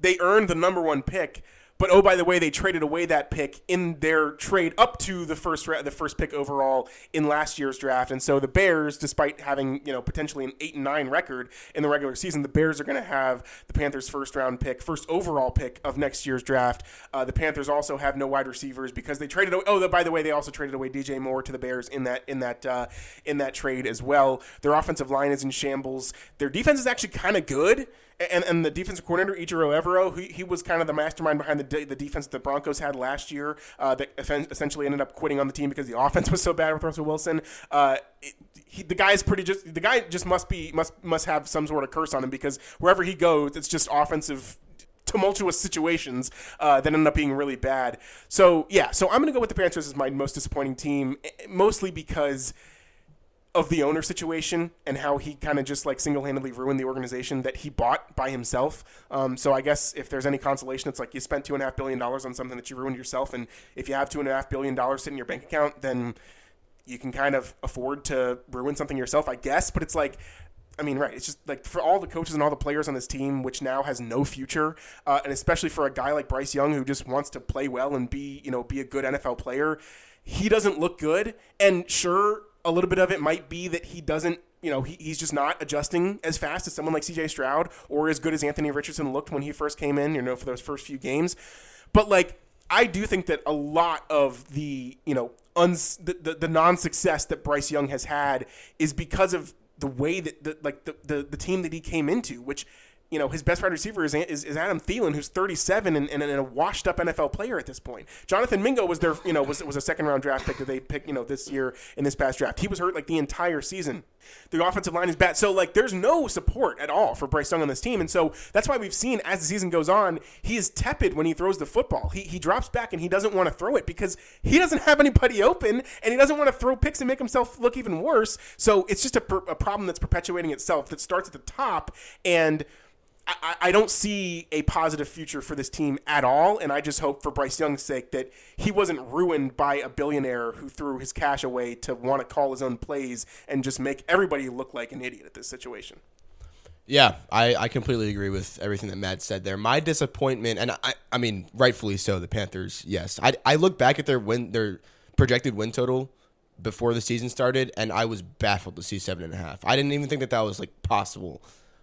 They earned the number one pick but oh, by the way, they traded away that pick in their trade up to the first the first pick overall in last year's draft. And so the Bears, despite having you know potentially an eight and nine record in the regular season, the Bears are going to have the Panthers' first round pick, first overall pick of next year's draft. Uh, the Panthers also have no wide receivers because they traded. Away, oh, by the way, they also traded away DJ Moore to the Bears in that in that uh, in that trade as well. Their offensive line is in shambles. Their defense is actually kind of good and, and the defensive coordinator Ejiro Evero, he, he was kind of the mastermind behind the the defense the Broncos had last year. Uh, that essentially ended up quitting on the team because the offense was so bad with Russell Wilson. Uh, he, the guy's pretty just the guy just must be must must have some sort of curse on him because wherever he goes, it's just offensive tumultuous situations uh, that end up being really bad. So yeah, so I'm gonna go with the Panthers as my most disappointing team, eh, mostly because of the owner situation and how he kind of just like single-handedly ruined the organization that he bought by himself. Um, so I guess if there's any consolation, it's like you spent two and a half billion dollars on something that you ruined yourself, and if you have two and a half billion dollars sitting in your bank account, then you can kind of afford to ruin something yourself, I guess. But it's like. I mean, right. It's just like for all the coaches and all the players on this team, which now has no future, uh, and especially for a guy like Bryce Young who just wants to play well and be, you know, be a good NFL player, he doesn't look good. And sure, a little bit of it might be that he doesn't you know, he, he's just not adjusting as fast as someone like CJ Stroud or as good as Anthony Richardson looked when he first came in, you know, for those first few games. But like, I do think that a lot of the, you know, uns, the, the, the non success that Bryce Young has had is because of the way that, the, like, the, the, the team that he came into, which you know, his best wide receiver is, is, is Adam Thielen, who's 37 and, and, and, a washed up NFL player at this point. Jonathan Mingo was their, you know, was, was a second round draft pick that they picked, you know, this year in this past draft. He was hurt like the entire season. The offensive line is bad. So, like, there's no support at all for Bryce Young on this team. And so that's why we've seen as the season goes on, he is tepid when he throws the football. He, he drops back and he doesn't want to throw it because he doesn't have anybody open and he doesn't want to throw picks and make himself look even worse. So it's just a, a problem that's perpetuating itself that starts at the top. And I, I, don't see a positive future for this team at all, and I just hope for Bryce Young's sake that he wasn't ruined by a billionaire who threw his cash away to want to call his own plays and just make everybody look like an idiot at this situation. Yeah, I, I completely agree with everything that Matt said there. My disappointment, and I, I mean, rightfully so, the Panthers, yes. I, I look back at their win, their projected win total before the season started, and I was baffled to see seven and a half. I didn't even think that that was like possible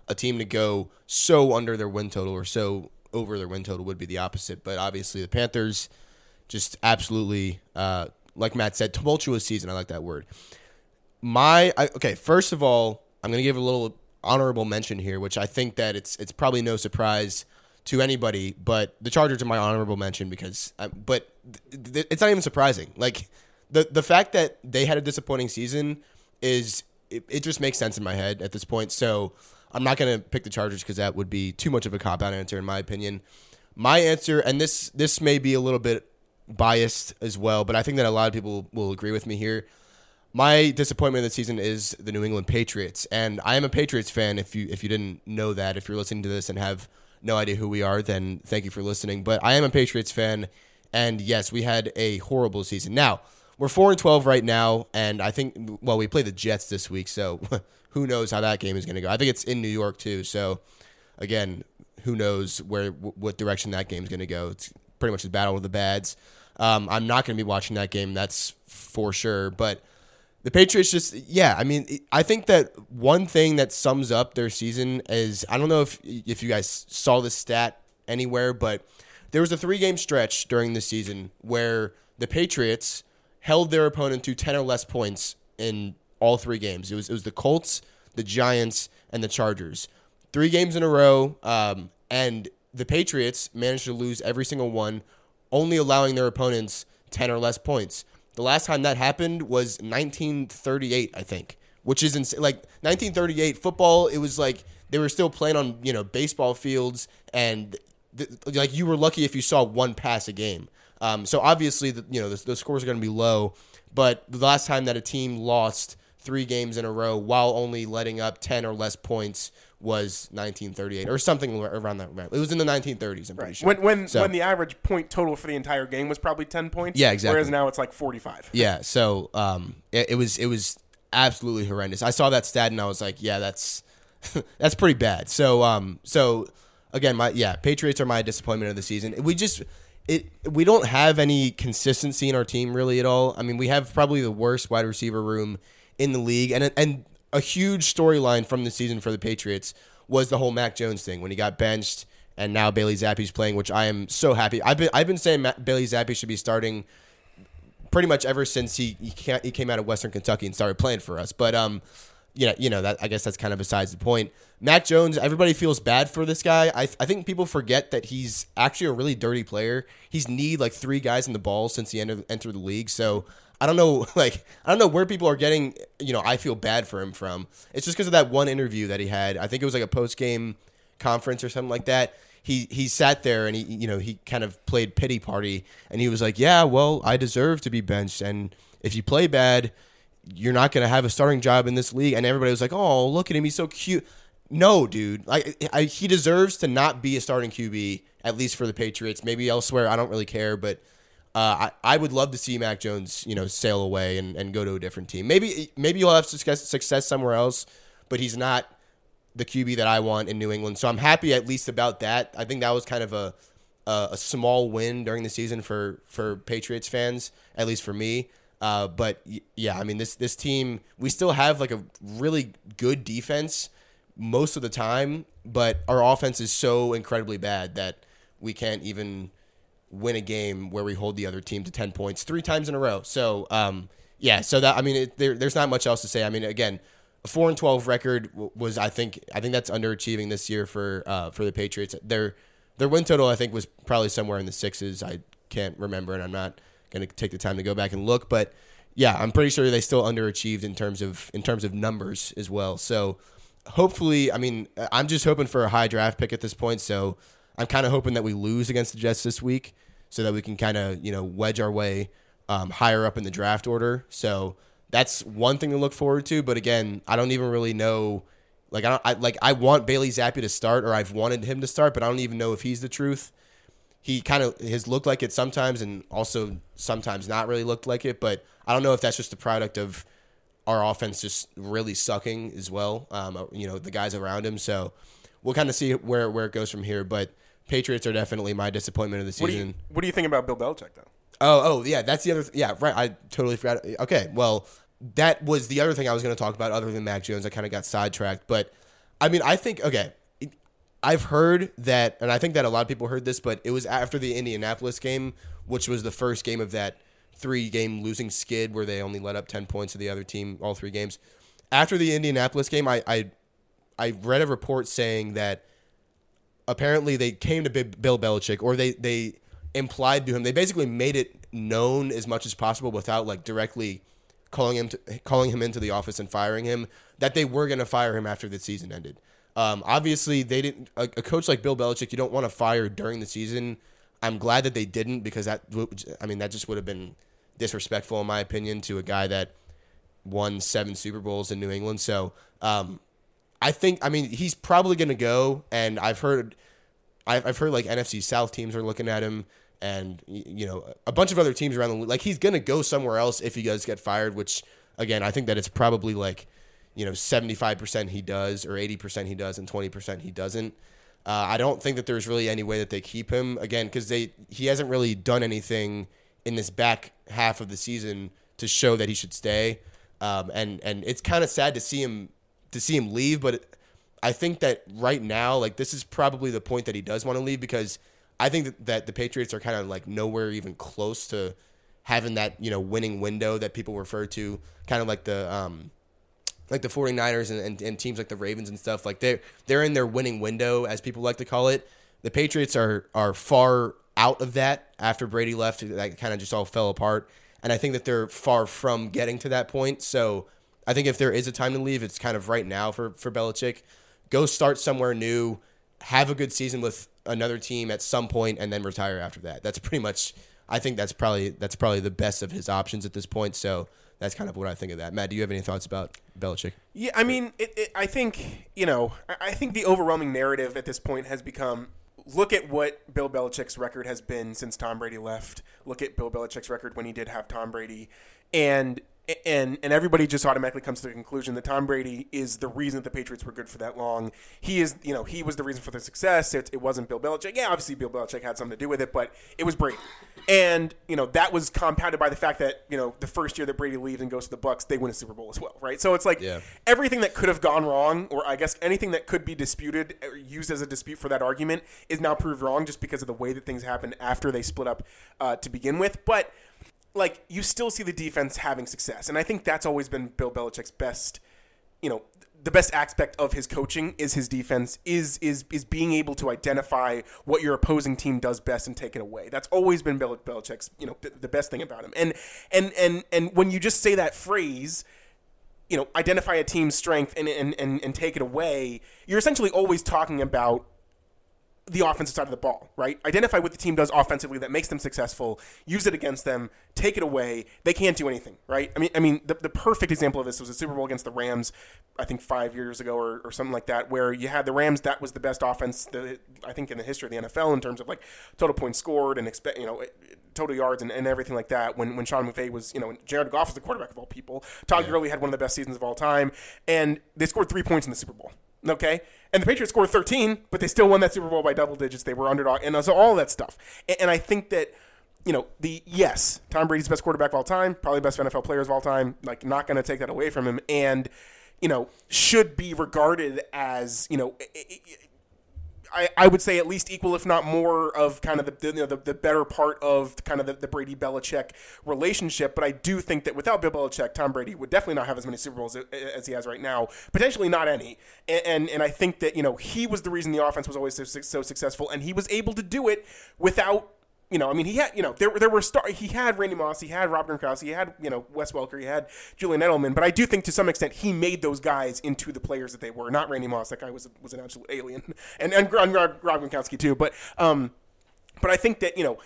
a team to go so under their win total or so over their win total would be the opposite. But obviously, the Panthers just absolutely, uh, like Matt said, tumultuous season. I like that word. My I, okay, first of all, I'm to give a little honorable mention here, which I think that it's it's probably no surprise to anybody, but the Chargers are my honorable mention because, I, uh, but th- th- it's not even surprising. Like the the fact that they had a disappointing season is it, it just makes sense in my head at this point. So I'm not going to pick the Chargers because that would be too much of a cop out answer in my opinion. My answer, and this this may be a little bit biased as well, but I think that a lot of people will agree with me here. My disappointment of the season is the New England Patriots, and I am a Patriots fan. If you if you didn't know that, if you're listening to this and have no idea who we are, then thank you for listening. But I am a Patriots fan, and yes, we had a horrible season. Now we're four and twelve right now, and I think well we play the Jets this week, so who knows how that game is going to go. I think it's in New York too, so again, who knows where what direction that game is going to go. It's pretty much the battle of the bads. Um, I'm not going to be watching that game, that's for sure. But the Patriots just, yeah, I mean, I think that one thing that sums up their season is I don't know if if you guys saw the stat anywhere, but there was a three game stretch during the season where the Patriots held their opponent to 10 or less points in all three games. It was it was the Colts, the Giants, and the Chargers. Three games in a row, um, and the Patriots managed to lose every single one, only allowing their opponents 10 or less points. The last time that happened was 1938, I think, which is ins- like 1938 football. It was like they were still playing on you know baseball fields, and like you were lucky if you saw one pass a game. Um, so obviously, the, you know, the, the scores are going to be low. But the last time that a team lost three games in a row while only letting up 10 or less points was 1938 or something around that. It was in the 1930s. I'm pretty sure. When when so, when the average point total for the entire game was probably 10 points. Yeah, exactly. Whereas now it's like 45. Yeah. So um, it, it was it was absolutely horrendous. I saw that stat and I was like, yeah, that's that's pretty bad. So um, so again, my yeah, Patriots are my disappointment of the season. We just it we don't have any consistency in our team really at all. I mean, we have probably the worst wide receiver room in the league, and and a huge storyline from the season for the Patriots was the whole Mac Jones thing when he got benched, and now Bailey Zappe's playing, which I am so happy. I've been I've been saying Matt, Bailey Zappe should be starting pretty much ever since he he, he came out of Western Kentucky and started playing for us, but um you know, you know that I guess that's kind of besides the point. Mac Jones, everybody feels bad for this guy. I, I think people forget that he's actually a really dirty player. He's need like three guys in the ball since he entered, entered the league. So I don't know, like I don't know where people are getting. You know, I feel bad for him from. It's just because of that one interview that he had. I think it was like a post game conference or something like that. He he sat there and he you know he kind of played pity party and he was like, yeah, well, I deserve to be benched and if you play bad you're not going to have a starting job in this league. And everybody was like, oh, look at him. He's so cute. No, dude. Like I, he deserves to not be a starting QB, at least for the Patriots. Maybe elsewhere. I don't really care. But uh, I, I would love to see Mac Jones, you know, sail away and, and go to a different team. Maybe maybe he'll have success, success somewhere else, but he's not the QB that I want in New England. So I'm happy at least about that. I think that was kind of a a, a small win during the season for for Patriots fans, at least for me. Uh, but yeah, I mean this this team we still have like a really good defense most of the time, but our offense is so incredibly bad that we can't even win a game where we hold the other team to 10 points three times in a row. So, um, yeah, so that I mean, it, there, there's not much else to say. I mean, again, a four and 12 record was I think I think that's underachieving this year for uh, for the Patriots. Their their win total I think was probably somewhere in the sixes. I can't remember, and I'm not going to take the time to go back and look. But yeah, I'm pretty sure they still underachieved in terms of in terms of numbers as well. So hopefully, I mean, I'm just hoping for a high draft pick at this point. So I'm kind of hoping that we lose against the Jets this week, so that we can kind of you know wedge our way um, higher up in the draft order. So that's one thing to look forward to. But again, I don't even really know. Like I, don't, I like I want Bailey Zappe to start, or I've wanted him to start, but I don't even know if he's the truth he kind of has looked like it sometimes and also sometimes not really looked like it. But I don't know if that's just a product of our offense just really sucking as well. Um, you know, the guys around him. So we'll kind of see where where it goes from here. But Patriots are definitely my disappointment of the season. What do you, what do you think about Bill Belichick though? Oh, oh yeah, that's the other. Th- yeah, right. I totally forgot. Okay, well, that was the other thing I was going to talk about, other than Mac Jones. I kind of got sidetracked, but I mean, I think okay. I've heard that, and I think that a lot of people heard this, but it was after the Indianapolis game, which was the first game of that three game losing skid where they only let up 10 points to the other team all three games. After the Indianapolis game, I, I, I read a report saying that apparently they came to Bill Belichick or they, they implied to him, they basically made it known as much as possible without like directly calling him to, calling him into the office and firing him that they were going to fire him after the season ended. Um, obviously, they didn't. A, a, coach like Bill Belichick, you don't want to fire during the season. I'm glad that they didn't because that. I mean, that just would have been disrespectful in my opinion to a guy that won seven Super Bowls in New England. So um, I think. I mean, he's probably going to go, and I've heard. I've, I've heard like NFC South teams are looking at him and you know a bunch of other teams around the league. Like he's gonna go somewhere else if he does get fired. Which again, I think that it's probably like you know seventy five percent he does or eighty percent he does and twenty percent he doesn't. Uh, I don't think that there's really any way that they keep him again because they he hasn't really done anything in this back half of the season to show that he should stay. Um, and and it's kind of sad to see him to see him leave, but I think that right now, like this is probably the point that he does want to leave because I think that, that the Patriots are kind of like nowhere even close to having that, you know, winning window that people refer to, kind of like the um, like the 49ers and, and, and, teams like the Ravens and stuff. Like they're they're in their winning window, as people like to call it. The Patriots are are far out of that after Brady left. That kind of just all fell apart. And I think that they're far from getting to that point. So I think if there is a time to leave, it's kind of right now for, for Belichick. Go start somewhere new, have a good season with another team at some point and then retire after that. That's pretty much I think that's probably that's probably the best of his options at this point. So that's kind of what I think of that. Matt, do you have any thoughts about Belichick? Yeah, I mean, it, it, I think you know, I think the overwhelming narrative at this point has become: look at what Bill Belichick's record has been since Tom Brady left. Look at Bill Belichick's record when he did have Tom Brady, and and and everybody just automatically comes to the conclusion that Tom Brady is the reason that the Patriots were good for that long. He is, you know, he was the reason for their success. It, it wasn't Bill Belichick. Yeah, obviously Bill Belichick had something to do with it, but it was Brady. And you know that was compounded by the fact that you know the first year that Brady leaves and goes to the Bucks, they win a Super Bowl as well, right? So it's like yeah. everything that could have gone wrong, or I guess anything that could be disputed or used as a dispute for that argument, is now proved wrong just because of the way that things happened after they split up uh, to begin with. But like you still see the defense having success, and I think that's always been Bill Belichick's best, you know, the best aspect of his coaching is his defense is is is being able to identify what your opposing team does best and take it away. That's always been Bill Belichick's you know the best thing about him. And and and and when you just say that phrase, you know, identify a team's strength and and and, and take it away, you're essentially always talking about the offensive side of the ball, right? Identify what the team does offensively that makes them successful, use it against them, take it away. They can't do anything, right? I mean, I mean, the, the perfect example of this was a Super Bowl against the Rams, I think five years ago or, or something like that, where you had the Rams. That was the best offense, that, I think, in the history of the NFL in terms of like total points scored and expect, you know, total yards and, and everything like that. When when Sean McVay was, you know, Jared Goff was the quarterback of all people. Todd yeah. Gurley had one of the best seasons of all time, and they scored three points in the Super Bowl. Okay, and the Patriots scored 13, but they still won that Super Bowl by double digits. They were underdog, and so all that stuff. And, and I think that you know the yes, Tom Brady's best quarterback of all time, probably best NFL players of all time. Like not going to take that away from him, and you know should be regarded as you know I, I would say at least equal, if not more, of kind of the you know, the, the better part of kind of the, the Brady Belichick relationship. But I do think that without Bill Belichick, Tom Brady would definitely not have as many Super Bowls as he has right now. Potentially not any. And and, and I think that you know he was the reason the offense was always so, so successful, and he was able to do it without you know, I mean, he had, you know, there, there were star. He had Randy Moss, he had Rob Gronkowski, he had, you know, Wes Welker, he had Julian Edelman. But I do think to some extent he made those guys into the players that they were. Not Randy Moss, that guy was was an absolute alien, and and Rob, Rob Gronkowski too. But um, but I think that you know.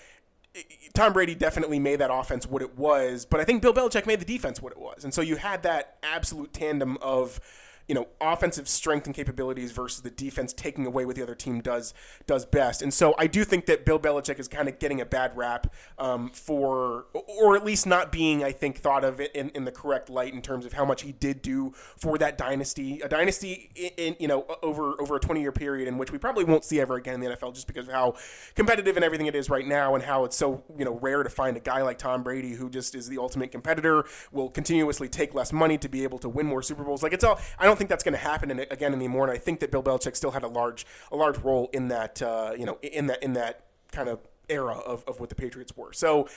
Tom Brady definitely made that offense what it was, but I think Bill Belichick made the defense what it was. And so you had that absolute tandem of you know offensive strength and capabilities versus the defense taking away what the other team does does best. And so I do think that Bill Belichick is kind of getting a bad rap um, for, or at least not being, I think, thought of in, in the correct light in terms of how much he did do for that dynasty, a dynasty in, in you know over over a 20 year period in which we probably won't see ever again in the NFL just because of how competitive and everything it is right now and how it's so you know rare to find a guy like Tom Brady who just is the ultimate competitor will continuously take less money to be able to win more Super Bowls. Like it's all I don't don't think that's going to happen in, again anymore. And I think that Bill Belichick still had a large a large role in that uh, you know in that in that kind of era of, of what the Patriots were. So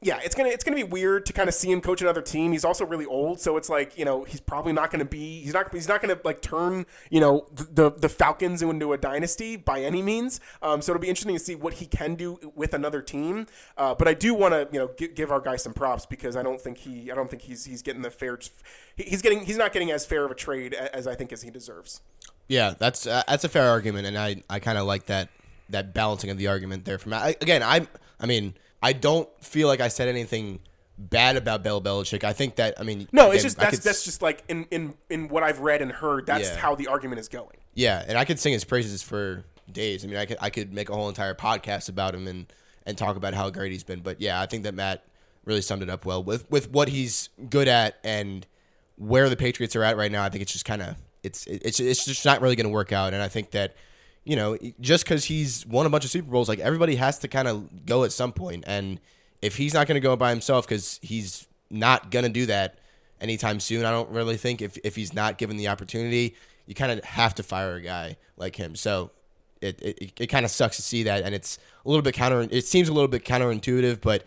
yeah, it's gonna it's gonna be weird to kind of see him coach another team. He's also really old, so it's like you know he's probably not gonna be he's not he's not gonna like turn you know the the Falcons into a dynasty by any means. Um, so it'll be interesting to see what he can do with another team. Uh, but I do want to you know give, give our guy some props because I don't think he I don't think he's he's getting the fair he's getting he's not getting as fair of a trade as I think as he deserves. Yeah, that's uh, that's a fair argument, and I, I kind of like that that balancing of the argument there. From again, I I mean I don't feel like I said anything bad about Bill Belichick. I think that I mean no, again, it's just that's that's just like in in in what I've read and heard. That's yeah. how the argument is going. Yeah, and I could sing his praises for days. I mean, I could I could make a whole entire podcast about him and and talk about how great he's been. But yeah, I think that Matt really summed it up well with with what he's good at and where the Patriots are at right now. I think it's just kind of it's it's it's just not really going to work out. And I think that you know just because he's won a bunch of Super Bowls, like everybody has to kind of go at some point. And if he's not going to go by himself because he's not going to do that anytime soon, I don't really think if if he's not given the opportunity, you kind of have to fire a guy like him. So it it, it kind of sucks to see that, and it's a little bit counter. It seems a little bit counterintuitive, but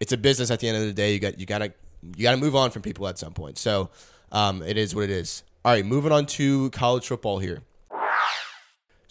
it's a business at the end of the day. You got you gotta you gotta move on from people at some point. So um, it is what it is. All right, moving on to college football here.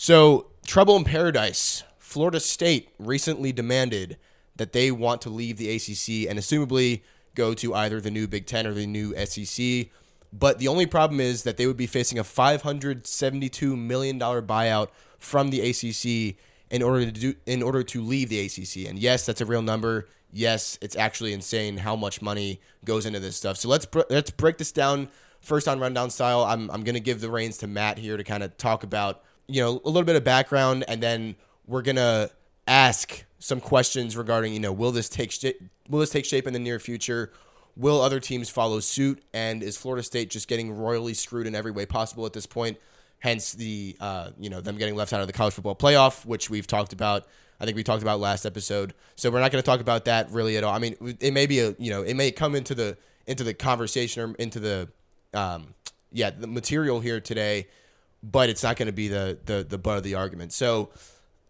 So trouble in paradise. Florida State recently demanded that they want to leave the ACC and assumably go to either the new Big Ten or the new SEC. But the only problem is that they would be facing a $572 million buyout from the ACC in order to do in order to leave the ACC. And yes, that's a real number. Yes, it's actually insane how much money goes into this stuff. So let's let's break this down first on rundown style. I'm I'm going to give the reins to Matt here to kind of talk about, you know, a little bit of background and then we're to ask some questions regarding, you know, will this take sh- will this take shape in the near future? Will other teams follow suit? And is Florida State just getting royally screwed in every way possible at this point? hence the uh, you know them getting left out of the college football playoff, which we've talked about. I think we talked about last episode. So we're not going to talk about that really at all. I mean, it may be a you know it may come into the into the conversation or into the um, yeah the material here today, but it's not going to be the the the butt of the argument. So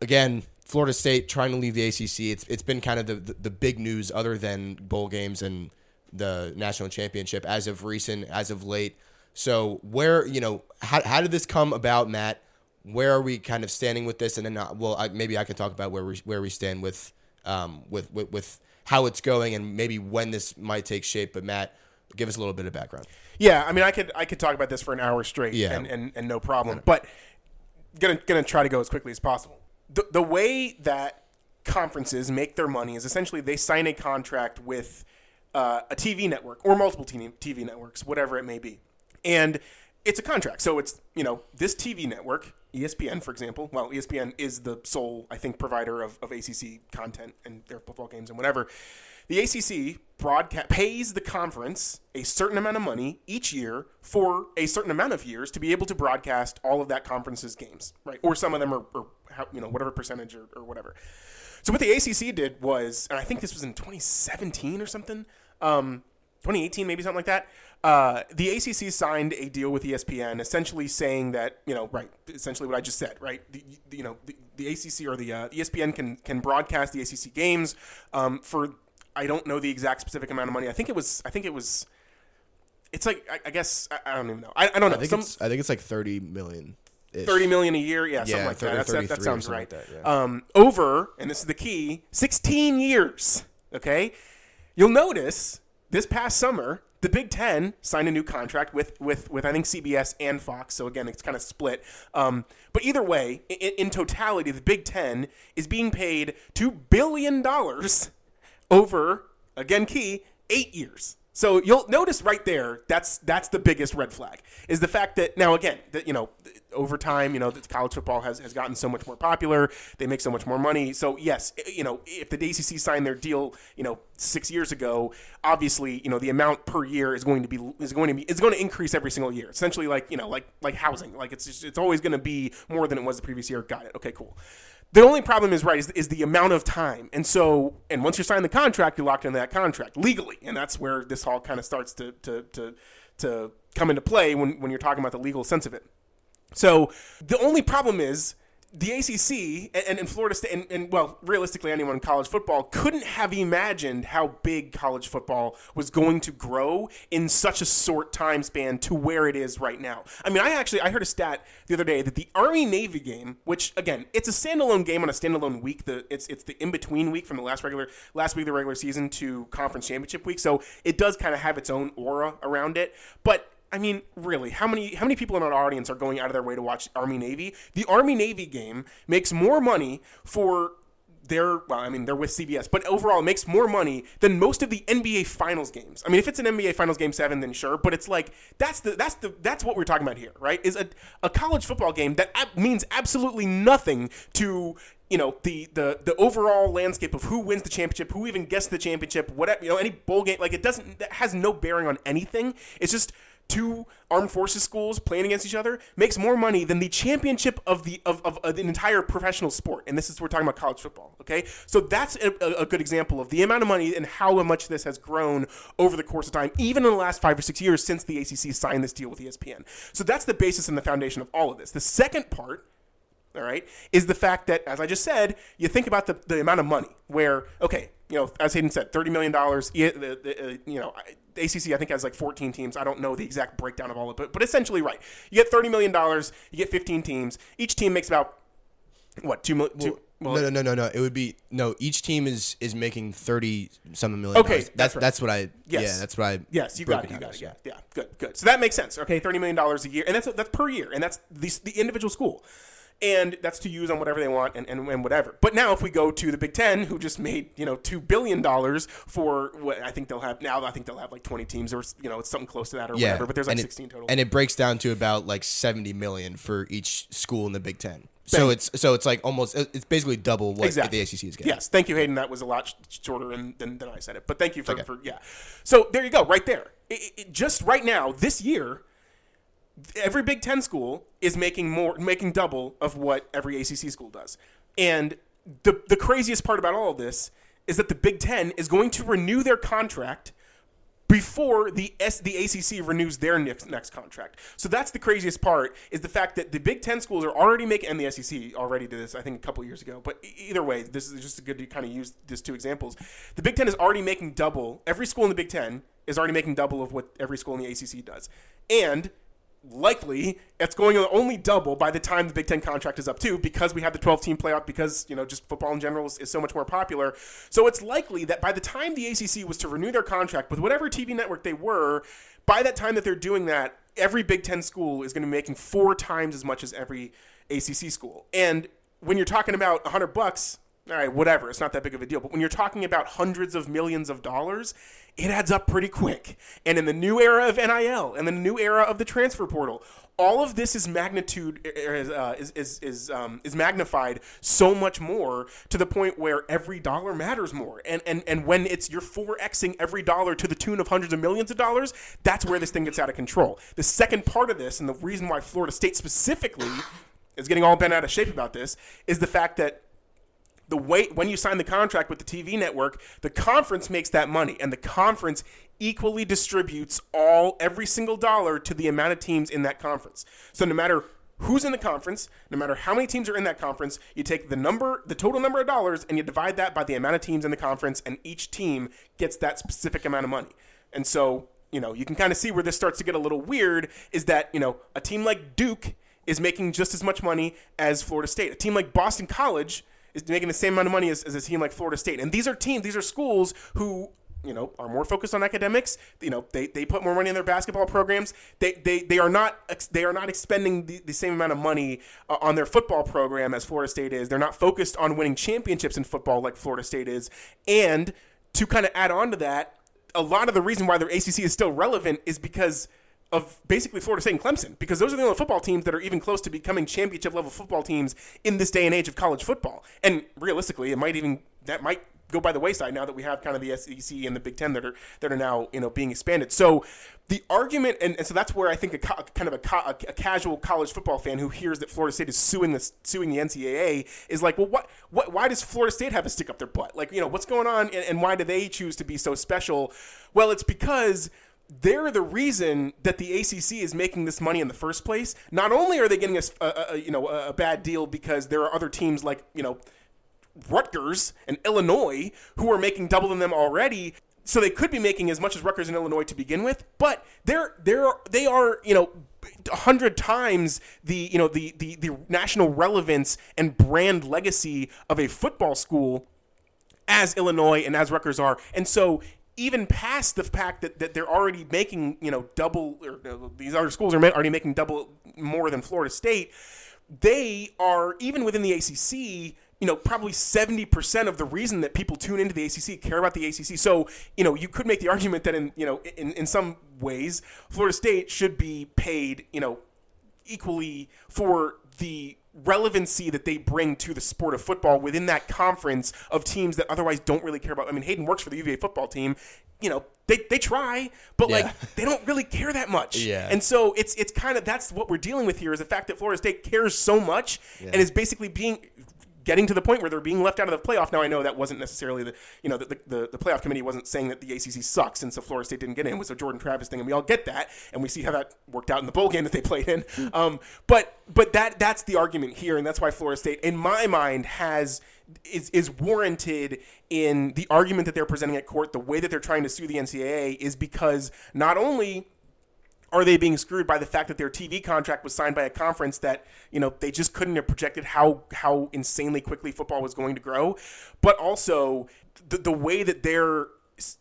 again, Florida State trying to leave the ACC. It's it's been kind of the, the, the big news other than bowl games and the national championship as of recent, as of late. So where you know how how did this come about, Matt? Where are we kind of standing with this? And then uh, well, I, maybe I can talk about where we where we stand with um with, with with how it's going and maybe when this might take shape. But Matt, give us a little bit of background. Yeah, I mean, I could I could talk about this for an hour straight. Yeah. and and, and no problem. Yeah. But gonna gonna try to go as quickly as possible. The the way that conferences make their money is essentially they sign a contract with uh, a TV network or multiple TV networks, whatever it may be and it's a contract. So it's you know this TV network, ESPN, for example. Well, ESPN is the sole, I think, provider of, of ACC content and their football games and whatever. The ACC broadcast pays the conference a certain amount of money each year for a certain amount of years to be able to broadcast all of that conference's games, right? Or some of them are, or you know, whatever percentage or, or whatever. So what the ACC did was, and I think this was in 2017 or something, um, 2018 maybe something like that uh, the ACC signed a deal with ESPN, essentially saying that you know, right, essentially what I just said, right? The, the, you know, the, the, ACC or the uh, ESPN can can broadcast the ACC games um, for I don't know the exact specific amount of money. I think it was I think it was. It's like I, I guess I, I, don't even know. I, I don't know. I think, Some, it's, I think it's like thirty million. Thirty million a year, yeah, yeah something like that. that. That sounds right. Like that, yeah. um, over, and this is the key: sixteen years. Okay, you'll notice this past summer the Big Ten signed a new contract with with with I think CBS and Fox. So again, it's kind of split. Um, but either way, in, in totality, the Big Ten is being paid two billion dollars over again key eight years. So you'll notice right there that's that's the biggest red flag is the fact that now again that you know over time you know college football has, has gotten so much more popular they make so much more money. So yes you know if the ACC signed their deal you know six years ago obviously you know the amount per year is going to be is going to be is going to increase every single year. Essentially like you know like like housing like it's just, it's always going to be more than it was the previous year. Got it. Okay cool the only problem is right is, is the amount of time, and so and once you're signing the contract, you're locked into that contract legally, and that's where this all kind of starts to to to to come into play when when you're talking about the legal sense of it. So the only problem is the ACC and, and Florida State, and, and, well, realistically, anyone in college football couldn't have imagined how big college football was going to grow in such a short time span to where it is right now. I mean, I actually I heard a stat the other day that the Army Navy game, which again, it's a standalone game on a standalone week. The it's it's the in between week from the last regular last week of the regular season to conference championship week, so it does kind of have its own aura around it, but I mean, really, how many how many people in our audience are going out of their way to watch Army Navy? The Army Navy game makes more money for their well, I mean, they're with CBS, but overall it makes more money than most of the NBA Finals games. I mean, if it's an NBA Finals game seven, then sure, but it's like that's the that's the that's what we're talking about here, right? Is a, a college football game that ab- means absolutely nothing to you know the the the overall landscape of who wins the championship, who even gets the championship, whatever you know, any bowl game like it doesn't that has no bearing on anything. It's just two armed forces schools playing against each other makes more money than the championship of the of, of, of an entire professional sport. And this is we're talking about college football okay? So that's a, a, good example of the amount of money and how much this has grown over the course of time even in the last five or six years since the acc signed this deal with espn so that's the basis and the foundation of all of this. The second part all right, is the fact that, as I just said, you think about the, the amount of money where, okay, you know, as Hayden said, $30 million, uh, you know, the ACC I think has like 14 teams. I don't know the exact breakdown of all of it, but, but essentially, right. You get $30 million, you get 15 teams. Each team makes about, what, two, two well, no, no, no, no, no. It would be no. Each team is is making thirty something million. Okay, that's that's, right. that's what I. Yes. yeah, that's what I. Yes, you got it. You got it. Yeah, yeah. Good, good. So that makes sense. Okay, thirty million dollars a year, and that's that's per year, and that's the the individual school and that's to use on whatever they want and, and, and, whatever. But now if we go to the Big Ten, who just made you know two billion dollars for what I think they'll have now, I think they'll have like twenty teams or you know it's something close to that or yeah. whatever. But there's like and sixteen it, total, and it breaks down to about like seventy million for each school in the Big Ten. So it's so it's like almost it's basically double what exactly. the ACC is getting. Yes, thank you, Hayden. That was a lot shorter than, than, than I said it, but thank you for, okay. for yeah. So there you go, right there. It, it, just right now, this year, every Big Ten school is making more, making double of what every ACC school does. And the the craziest part about all of this is that the Big Ten is going to renew their contract before the S, the ACC renews their next, next contract. So that's the craziest part is the fact that the Big Ten schools are already making, and the SEC already did this, I think, a couple years ago. But either way, this is just good to kind of use these two examples. The Big Ten is already making double. Every school in the Big Ten is already making double of what every school in the ACC does, and likely it's going to only double by the time the Big Ten contract is up too, because we have the 12 team playoff, because you know just football in general is, is, so much more popular. So it's likely that by the time the ACC was to renew their contract with whatever TV network they were, by that time that they're doing that, every Big Ten school is going to be making four times as much as every ACC school. And when you're talking about 100 bucks, all right, whatever, it's not that big of a deal. But when you're talking about hundreds of millions of dollars, it adds up pretty quick. And in the new era of NIL and the new era of the transfer portal, all of this is magnitude uh, is is is, um, is magnified so much more to the point where every dollar matters more. And and and when it's you're four xing every dollar to the tune of hundreds of millions of dollars, that's where this thing gets out of control. The second part of this, and the reason why Florida State specifically is getting all bent out of shape about this, is the fact that the way when you sign the contract with the TV network, the conference makes that money, and the conference equally distributes all every single dollar to the amount of teams in that conference. So no matter who's in the conference, no matter how many teams are in that conference, you take the number, the total number of dollars, and you divide that by the amount of teams in the conference, and each team gets that specific amount of money. And so, you know, you can kind of see where this starts to get a little weird is that, you know, a team like Duke is making just as much money as Florida State. A team like Boston College is making the same amount of money as, as a team like Florida State. And these are teams, these are schools who you know are more focused on academics. You know they, they put more money in their basketball programs. They they, they are not they are not expending the, the same amount of money uh, on their football program as Florida State is. They're not focused on winning championships in football like Florida State is. And to kind of add on to that a lot of the reason why their ACC is still relevant is because of basically Florida State and Clemson because those are the only football teams that are even close to becoming championship level football teams in this day and age of college football. And realistically, it might even that might go by the wayside now that we have kind of the SEC and the Big Ten that are that are now you know being expanded. So the argument, and, and so that's where I think a kind of a, a, a, casual college football fan who hears that Florida State is suing the suing the NCAA is like, well, what, what, why does Florida State have to stick up their butt? Like, you know, what's going on, and, and why do they choose to be so special? Well, it's because they're the reason that the ACC is making this money in the first place. Not only are they getting a, a, a you know a bad deal because there are other teams like you know Rutgers and Illinois who are making double than them already. So they could be making as much as Rutgers and Illinois to begin with, but they're they're they are you know a hundred times the you know the, the the national relevance and brand legacy of a football school as Illinois and as Rutgers are, and so even past the fact that, that they're already making you know double or uh, these other schools are already making double more than Florida State. They are even within the ACC you know, probably 70% of the reason that people tune into the ACC care about the ACC. So, you know, you could make the argument that in, you know, in, in some ways, Florida State should be paid, you know, equally for the relevancy that they bring to the sport of football within that conference of teams that otherwise don't really care about. I mean, Hayden works for the UVA football team. You know, they, they try, but yeah. like they don't really care that much. Yeah. And so it's it's kind of that's what we're dealing with here is the fact that Florida State cares so much yeah. and is basically being getting to the point where they're being left out of the playoff. Now I know that wasn't necessarily the you know the, the, the, playoff committee wasn't saying that the ACC sucks and so Florida State didn't get in. It was a Jordan Travis thing, and we all get that, and we see how that worked out in the bowl game that they played in. Mm. Um, but but that that's the argument here, and that's why Florida State, in my mind, has is is warranted in the argument that they're presenting at court. The way that they're trying to sue the NCAA is because not only are they being screwed by the fact that their TV contract was signed by a conference that you know they just couldn't have projected how how insanely quickly football was going to grow, but also the, the way that they're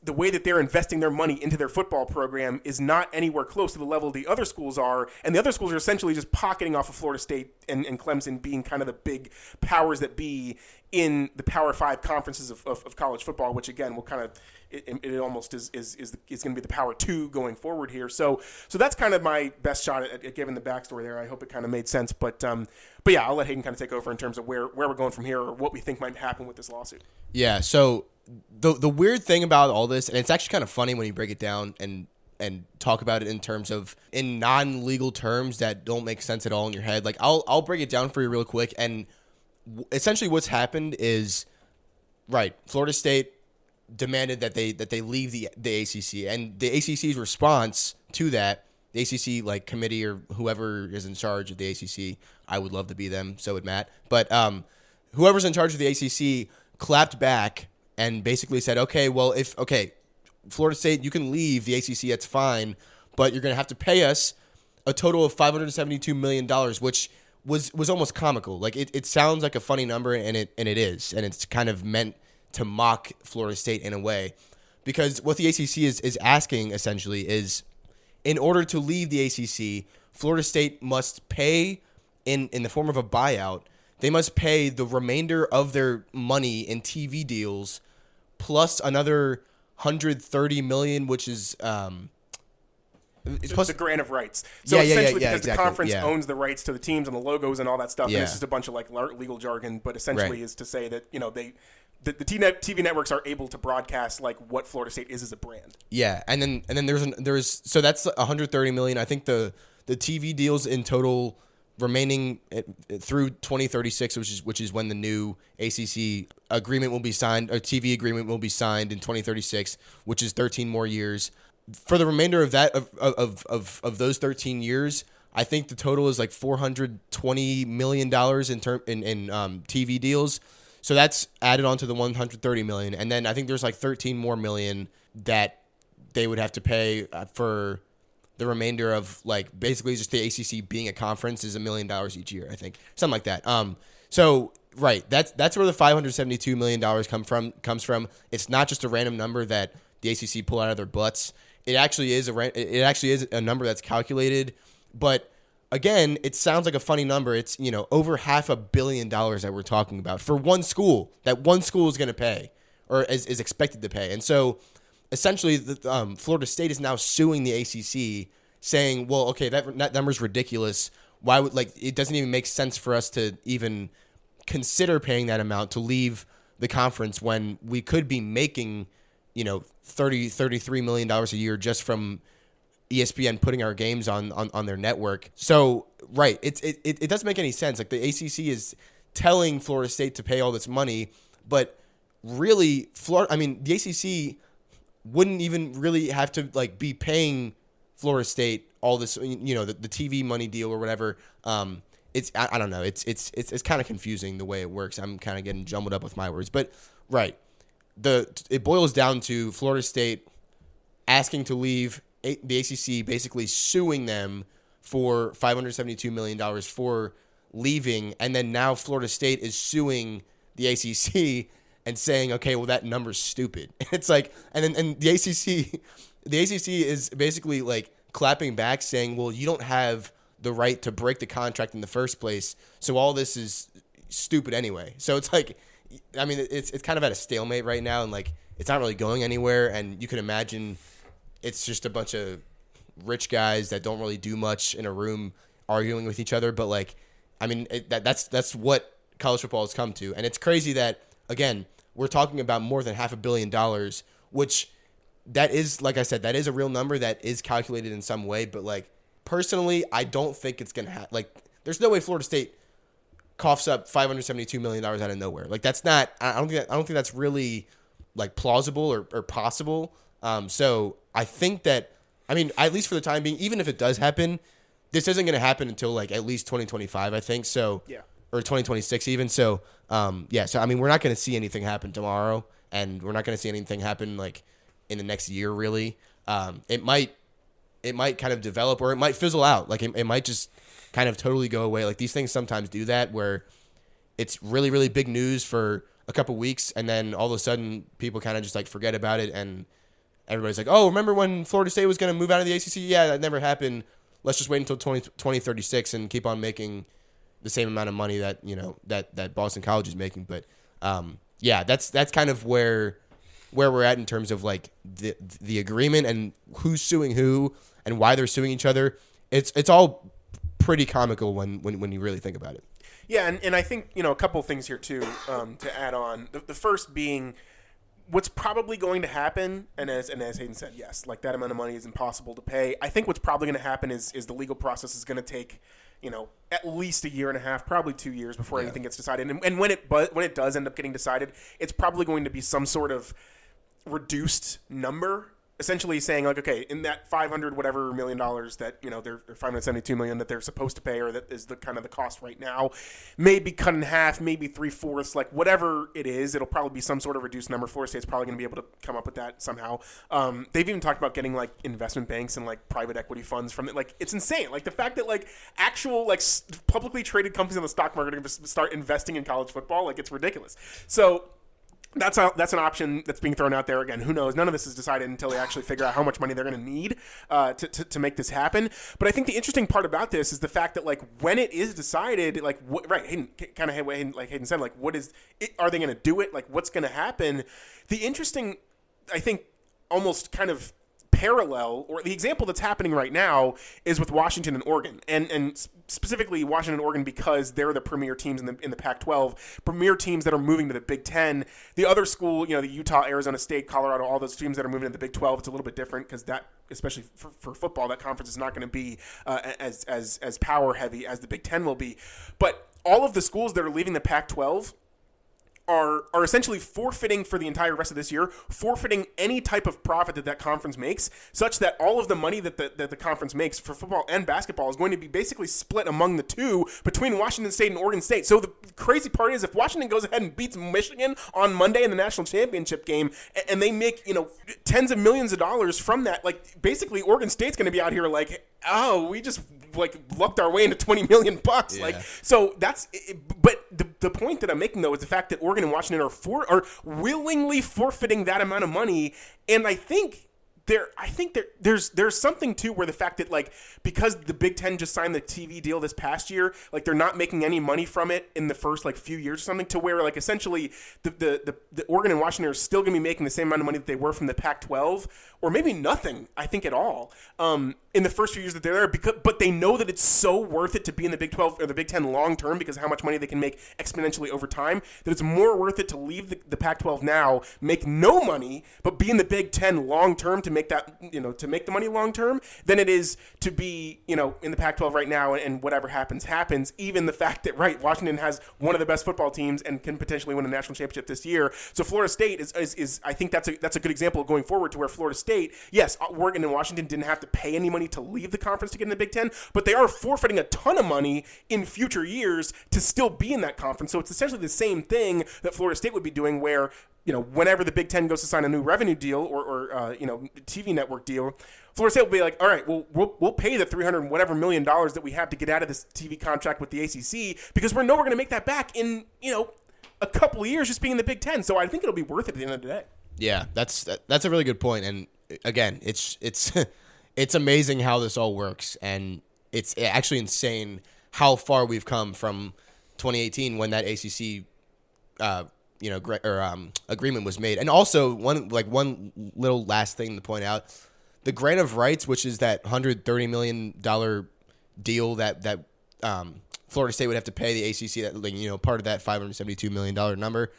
the way that they're investing their money into their football program is not anywhere close to the level the other schools are. And the other schools are essentially just pocketing off of Florida State and, and Clemson being kind of the big powers that be in the Power Five conferences of, of, of college football, which again will kind of it, it, almost is is is, is going to be the Power Two going forward here. So so that's kind of my best shot at, at giving the backstory there. I hope it kind of made sense, but um, but yeah, I'll let Hayden kind of take over in terms of where where we're going from here or what we think might happen with this lawsuit. Yeah. So the the weird thing about all this, and it's actually kind of funny when you break it down and and talk about it in terms of in non legal terms that don't make sense at all in your head. Like I'll I'll break it down for you real quick. And essentially, what's happened is right. Florida State demanded that they that they leave the the ACC, and the ACC's response to that, the ACC like committee or whoever is in charge of the ACC, I would love to be them. So would Matt, but um, whoever's in charge of the ACC clapped back and basically said, okay, well if okay, Florida State, you can leave the ACC, that's fine, but you're gonna have to pay us a total of 572 million dollars, which was was almost comical. Like it, it sounds like a funny number, and it and it is, and it's kind of meant to mock Florida State in a way. Because what the ACC is, is asking essentially is in order to leave the ACC, Florida State must pay in, in the form of a buyout, they must pay the remainder of their money in TV deals plus another 130 million, which is um, it's plus the grant of rights. So yeah, essentially, yeah, yeah, because exactly. the conference owns the rights to the teams and the logos and all that stuff, and it's just a bunch of like legal jargon. But essentially, right. is to say that you know they the, the TV networks are able to broadcast like what Florida State is as a brand. Yeah, and then and then there's an, there's so that's 130 million. I think the the TV deals in total remaining at, through 2036, which is which is when the new ACC agreement will be signed, a TV agreement will be signed in 2036, which is 13 more years. For the remainder of that of of of, of those 13 years, I think the total is like 420 million dollars in term in in um, TV deals. So that's added on to the 130 million, and then I think there's like 13 more million that they would have to pay uh, for the remainder of like basically just the ACC being a conference is a million dollars each year. I think something like that. Um, so right, that's that's where the 572 million dollars come from comes from. It's not just a random number that the ACC pull out of their butts. It actually is a it actually is a number that's calculated, but again, it sounds like a funny number. It's, you know, over half a billion dollars that we're talking about for one school that one school is going to pay or is, is expected to pay. And so essentially, the, um, Florida State is now suing the ACC saying, well, okay, that, that number's ridiculous. Why would, like, it doesn't even make sense for us to even consider paying that amount to leave the conference when we could be making, you know, 30, 33 million dollars a year just from ESPN putting our games on on, on their network. So right, it's it, it, it doesn't make any sense. Like the ACC is telling Florida State to pay all this money, but really, Florida. I mean, the ACC wouldn't even really have to like be paying Florida State all this. You know, the, the TV money deal or whatever. Um, it's I, I don't know. It's it's it's it's kind of confusing the way it works. I'm kind of getting jumbled up with my words, but right. The it boils down to Florida State asking to leave the ACC basically suing them for 572 million dollars for leaving, and then now Florida State is suing the ACC and saying, okay, well that number's stupid. It's like, and then and the ACC, the ACC is basically like clapping back, saying, well, you don't have the right to break the contract in the first place, so all this is stupid anyway. So it's like, I mean, it's it's kind of at a stalemate right now, and like it's not really going anywhere. And you can imagine it's just a bunch of rich guys that don't really do much in a room arguing with each other. But like, I mean, it, that that's that's what college football has come to, and it's crazy that again we're talking about more than half a billion dollars, which that is like I said, that is a real number that is calculated in some way. But like personally, I don't think it's gonna happen. Like, there's no way Florida State coughs up 572 million dollars out of nowhere. Like that's not. I don't think. That, I don't think that's really like plausible or, or possible. Um, so I think that. I mean, at least for the time being, even if it does happen, this isn't going to happen until like at least 2025. I think so. Yeah. Or 2026 even. So um, yeah. So I mean, we're not going to see anything happen tomorrow, and we're not going to see anything happen like in the next year. Really, um, it might it might kind of develop or it might fizzle out. Like it, it might just kind of totally go away. Like these things sometimes do that where it's really really big news for a couple weeks and then all of a sudden people kind of just like forget about it and everybody's like, "Oh, remember when Florida State was going to move out of the ACC? Yeah, that never happened. Let's just wait until 20, 2036 and keep on making the same amount of money that, you know, that that Boston College is making." But um, yeah, that's that's kind of where where we're at in terms of like the the agreement and who's suing who and why they're suing each other. It's it's all pretty comical when when, when you really think about it. Yeah, and, and I think you know a couple things here too um, to add on. The, the first being what's probably going to happen, and as and as Hayden said, yes, like that amount of money is impossible to pay. I think what's probably going to happen is is the legal process is going to take you know at least a year and a half, probably two years before yeah. anything gets decided. And, and when it but when it does end up getting decided, it's probably going to be some sort of reduced number essentially saying like, okay, in that 500 whatever million dollars that you know they're, they're 572 million that they're supposed to pay, or that is the kind of the cost right now, maybe cut in half, maybe three fourths, like whatever it is, it'll probably be some sort of reduced number. Florida State's probably going to be able to come up with that somehow. Um, they've even talked about getting like investment banks and like private equity funds from it. Like it's insane. Like the fact that like actual like publicly traded companies on the stock market are going to start investing in college football, like it's ridiculous. So that's a, that's an option that's being thrown out there again. Who knows? None of this is decided until they actually figure out how much money they're going to need uh, to, to, to make this happen. But I think the interesting part about this is the fact that like when it is decided, like what, right, Hayden, kind of like Hayden said, like what is it, are they going to do it? Like what's going to happen? The interesting, I think, almost kind of parallel or the example that's happening right now is with Washington and Oregon, and and specifically Washington and Oregon because they're the premier teams in the in the Pac-12, premier teams that are moving to the Big Ten. The other school, you know, the Utah, Arizona State, Colorado, all those teams that are moving to the Big 12, it's a little bit different because that, especially for, for, football, that conference is not going to be uh, as as as power heavy as the Big Ten will be, but all of the schools that are leaving the Pac-12 are are essentially forfeiting for the entire rest of this year, forfeiting any type of profit that that conference makes, such that all of the money that the, that the conference makes for football and basketball is going to be basically split among the two between Washington State and Oregon State. So the crazy part is if Washington goes ahead and beats Michigan on Monday in the national championship game, and they make you know tens of millions of dollars from that, like basically Oregon State's going to be out here like, oh, we just like lucked our way into 20 million bucks. Yeah. Like, so that's, but the, the point that I'm making though is the fact that Oregon and Washington are for, are willingly forfeiting that amount of money. And I think there I think there there's there's something too where the fact that like because the Big Ten just signed the TV deal this past year, like they're not making any money from it in the first like few years or something to where like essentially the the the, the Oregon and Washington are still gonna be making the same amount of money that they were from the Pac-12 or maybe nothing I think at all um, in the first few years that they're there because but they know that it's so worth it to be in the Big 12 or the Big 10 long term because of how much money they can make exponentially over time that it's more worth it to leave the, the Pac-12 now make no money but be in the Big 10 long term to make that you know to make the money long term than it is to be you know in the Pac-12 right now and whatever happens happens. Even the fact that right Washington has one of the best football teams and can potentially win a national championship this year. So Florida State is is, is I think that's a that's a good example going forward to where Florida State yes uh, Oregon and Washington didn't have to pay any money to leave the conference to get in the Big Ten, but they are forfeiting a ton of money in future years to still be in that conference. So it's essentially the same thing that Florida State would be doing where you know, whenever the Big Ten goes to sign a new revenue deal or, or uh, you know, TV network deal, Florida State will be like, all right, well, we'll, we'll pay the 300 whatever million dollars that we have to get out of this TV contract with the ACC because we know we're going to make that back in, you know, a couple years just being in the Big Ten. So I think it'll be worth it at the end of the day. Yeah, that's that's a really good point. And again, it's it's it's amazing how this all works, and it's actually insane how far we've come from 2018 when that ACC, uh, you know, or um, agreement was made. And also one like one little last thing to point out, the grant of rights, which is that 130 million dollar deal that that um, Florida State would have to pay the ACC, that like you know part of that 572 million dollar number.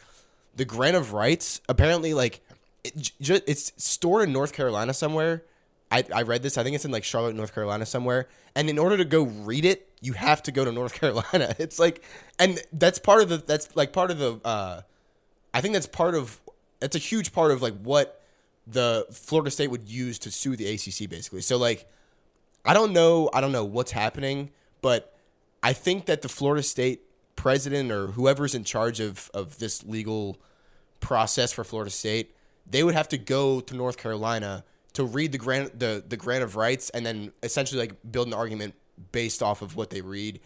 The grant of rights apparently like it, it's stored in North Carolina somewhere. I, I read this. I think it's in like Charlotte, North Carolina somewhere. And in order to go read it, you have to go to North Carolina. It's like, and that's part of the. That's like part of the. uh I think that's part of. It's a huge part of like what the Florida State would use to sue the ACC basically. So like, I don't know. I don't know what's happening, but I think that the Florida State president or whoever's in charge of of this legal process for Florida State they would have to go to North Carolina to read the grant the the grant of rights and then essentially like build an argument based off of what they read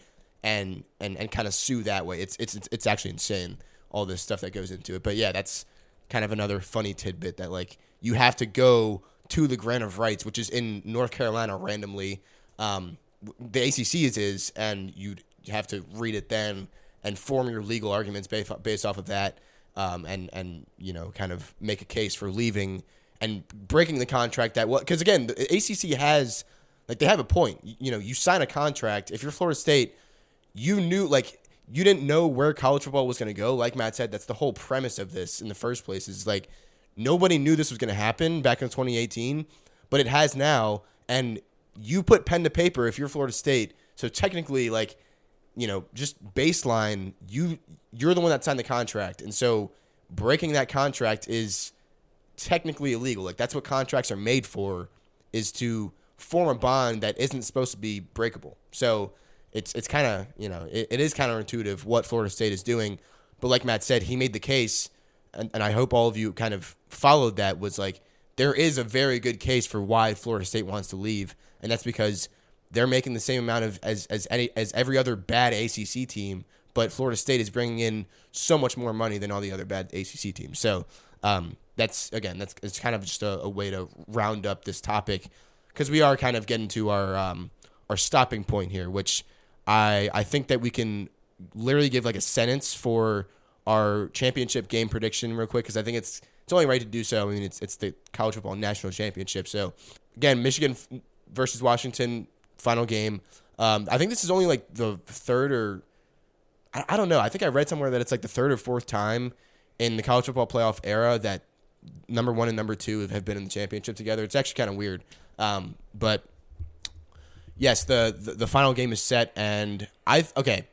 and and and kind of sue that way. It's it's it's actually insane all this stuff that goes into it. But yeah, that's kind of another funny tidbit that like you have to go to the grant of rights, which is in North Carolina randomly. Um, the ACC is, is and you have to read it then and form your legal arguments based based off of that um, and and you know kind of make a case for leaving and breaking the contract that because again the ACC has like they have a point you know you sign a contract if you're Florida State you knew like you didn't know where college football was going to go like Matt said that's the whole premise of this in the first place is like nobody knew this was going to happen back in 2018 but it has now and you put pen to paper if you're Florida State so technically like you know, just baseline, you you're the one that signed the contract, and so breaking that contract is technically illegal. Like that's what contracts are made for, is to form a bond that isn't supposed to be breakable. So it's it's kind of you know it, it is counterintuitive what Florida State is doing, but like Matt said, he made the case, and, and I hope all of you kind of followed that. Was like there is a very good case for why Florida State wants to leave, and that's because they're making the same amount of as as any as every other bad ACC team, but Florida State is bringing in so much more money than all the other bad ACC teams. So um, that's again that's it's kind of just a, a way to round up this topic because we are kind of getting to our um, our stopping point here, which I I think that we can literally give like a sentence for our championship game prediction real quick because I think it's it's only right to do so. I mean, it's it's the college football national championship. So again, Michigan versus Washington final game. Um, I think this is only like the third or I, I don't know. I think I read somewhere that it's like the third or fourth time in the college football playoff era that number one and number two have been in the championship together. It's actually kind of weird. Um, but yes, the, the, the final game is set, and I okay.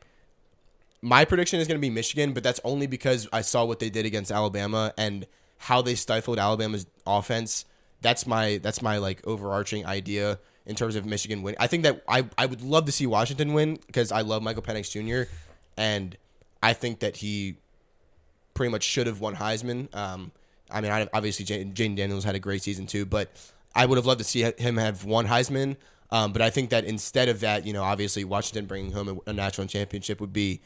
My prediction is going to be Michigan, but that's only because I saw what they did against Alabama and how they stifled Alabama's offense. That's my that's my like overarching idea in terms of Michigan win. I think that I, I would love to see Washington win because I love Michael Penix Jr. and I think that he pretty much should have won Heisman. Um, I mean, obviously Jayden Daniels had a great season too, but I would have loved to see him have won Heisman. Um, but I think that instead of that, you know, obviously Washington bringing home a, a national championship would be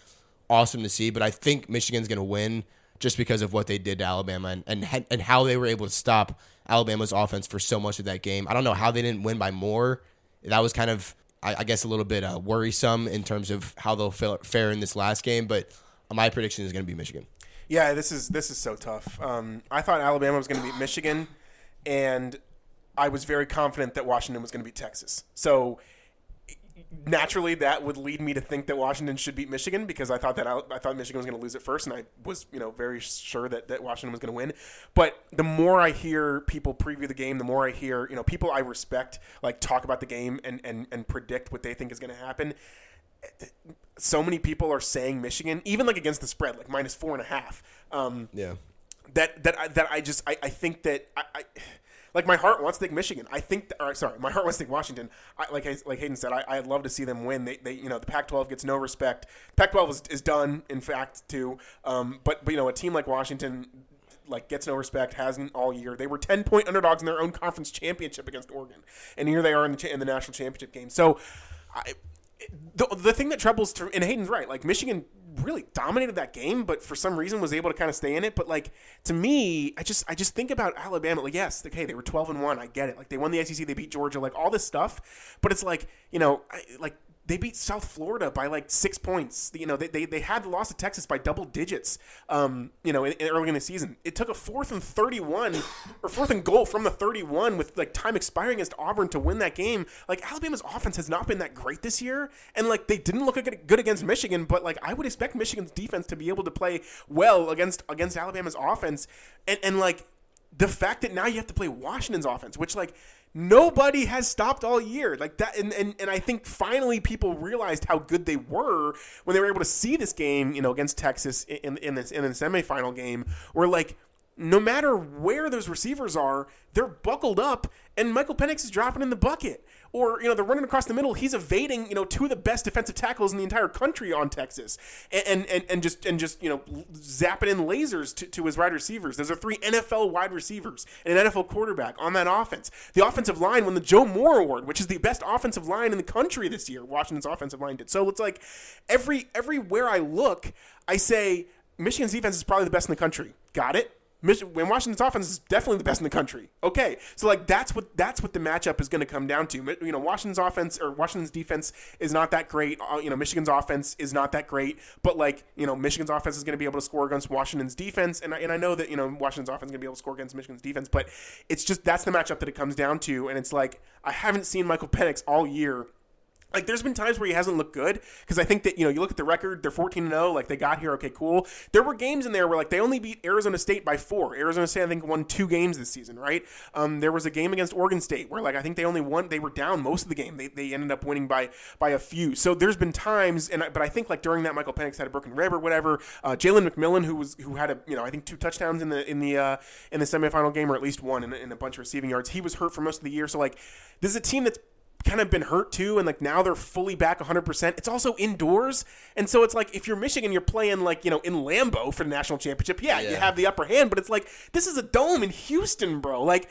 awesome to see. But I think Michigan's going to win just because of what they did to Alabama and, and and how they were able to stop Alabama's offense for so much of that game. I don't know how they didn't win by more. That was kind of, I, I guess, a little bit uh, worrisome in terms of how they'll fare in this last game. But my prediction is going to be Michigan. Yeah, this is this is so tough. Um, I thought Alabama was going to beat Michigan, and I was very confident that Washington was going to beat Texas. So naturally that would lead me to think that Washington should beat Michigan because I thought that I, I thought Michigan was going to lose it first, and I was you know very sure that, that Washington was going to win. But the more I hear people preview the game, the more I hear you know people I respect like talk about the game and and and predict what they think is going to happen. So many people are saying Michigan, even like against the spread, like minus four and a half. Um, yeah. That that I, that I just I, I think that I, I like my heart wants to take Michigan. I think, or sorry, my heart wants to take Washington. I, like like Hayden said, I, would love to see them win. They, they you know the Pac-12 gets no respect. Pac-12 is, is done, in fact, too. Um, but but you know a team like Washington like gets no respect, hasn't all year. They were ten point underdogs in their own conference championship against Oregon, and here they are in the, in the national championship game. So, I, the, the thing that troubles, to, and Hayden's right. Like Michigan really dominated that game, but for some reason was able to kind of stay in it. But like to me, I just I just think about Alabama. Like yes, okay, they were twelve and one. I get it. Like they won the SEC, they beat Georgia, like all this stuff. But it's like you know, I, like they beat South Florida by like six points. You know, they, they, they had the loss to Texas by double digits. Um, you know, in, in early in the season, it took a fourth and thirty-one or fourth and goal from the thirty-one with like time expiring against Auburn to win that game. Like Alabama's offense has not been that great this year, and like they didn't look good against Michigan. But like I would expect Michigan's defense to be able to play well against against Alabama's offense, and and like the fact that now you have to play Washington's offense, which like nobody has stopped all year. Like that and, and and i think finally people realized how good they were when they were able to see this game you know against texas in in this in the semifinal game where like no matter where those receivers are they're buckled up and michael penix is dropping in the bucket or you know they're running across the middle. He's evading you know two of the best defensive tackles in the entire country on Texas, and and and just and just you know zapping in lasers to, to his wide receivers. Those are three NFL wide receivers and an NFL quarterback on that offense. The offensive line won the Joe Moore Award, which is the best offensive line in the country this year. Washington's offensive line did. So it's like every everywhere I look, I say Michigan's defense is probably the best in the country. Got it? When Washington's offense is definitely the best in the country. Okay, so like that's what that's what the matchup is going to come down to. You know, Washington's offense or Washington's defense is not that great. Uh, you know, Michigan's offense is not that great. But like you know, Michigan's offense is going to be able to score against Washington's defense, and I, and I know that you know Washington's offense is going to be able to score against Michigan's defense. But it's just that's the matchup that it comes down to, and it's like I haven't seen Michael Penix all year like there's been times where he hasn't looked good because I think that you know you look at the record they're 14 0 like they got here okay cool. There were games in there where like they only beat Arizona State by four. Arizona State I think won two games this season right? Um, there was a game against Oregon State where like I think they only won they were down most of the game. They, they ended up winning by by a few. So there's been times and I, but I think like during that Michael Penix had a broken rib or whatever uh, Jalen McMillan who was who had a you know I think two touchdowns in the in the uh, in the semifinal game or at least one in, in a bunch of receiving yards he was hurt for most of the year. So like this is a team that's kind of been hurt too, and like now they're fully back 100%. It's also indoors, and so it's like if you're Michigan, you're playing like you know in Lambeau for the national championship. Yeah, yeah. you have the upper hand, but it's like this is a dome in Houston, bro. Like.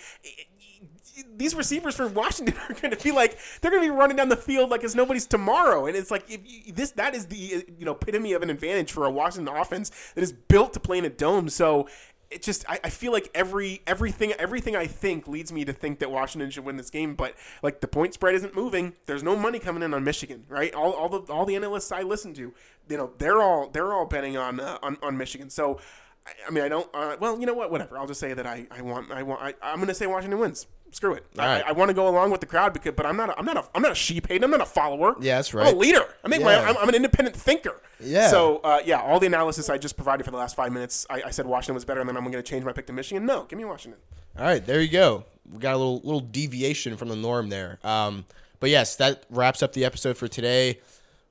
these receivers from Washington are going to be like they're going to be running down the field like it's nobody's tomorrow, and it's like if you, this that is the uh, you know epitome of an advantage for a Washington offense that is built to play in a dome. So it just I, I, feel like every everything everything I think leads me to think that Washington should win this game, but like the point spread isn't moving. There's no money coming in on Michigan, right? All, all the all the analysts I listen to, you know, they're all they're all betting on uh, on, on Michigan. So I, mean, I don't. Uh, well, you know what? Whatever. I'll just say that I, I want I want I, I'm going to say Washington wins screw it. I, right. I, I want to go along with the crowd because, but I'm not. A, I'm not a. I'm not a sheep hater. I'm not a follower. Yeah, that's right. I'm a leader. I make yeah. my. I'm, I'm, an independent thinker. Yeah. So uh, yeah, all the analysis I just provided for the last five minutes, I, I said Washington was better, and then I'm going to change my pick to Michigan. No, give me Washington. All right, there you go. We got a little little deviation from the norm there. Um, but yes, that wraps up the episode for today.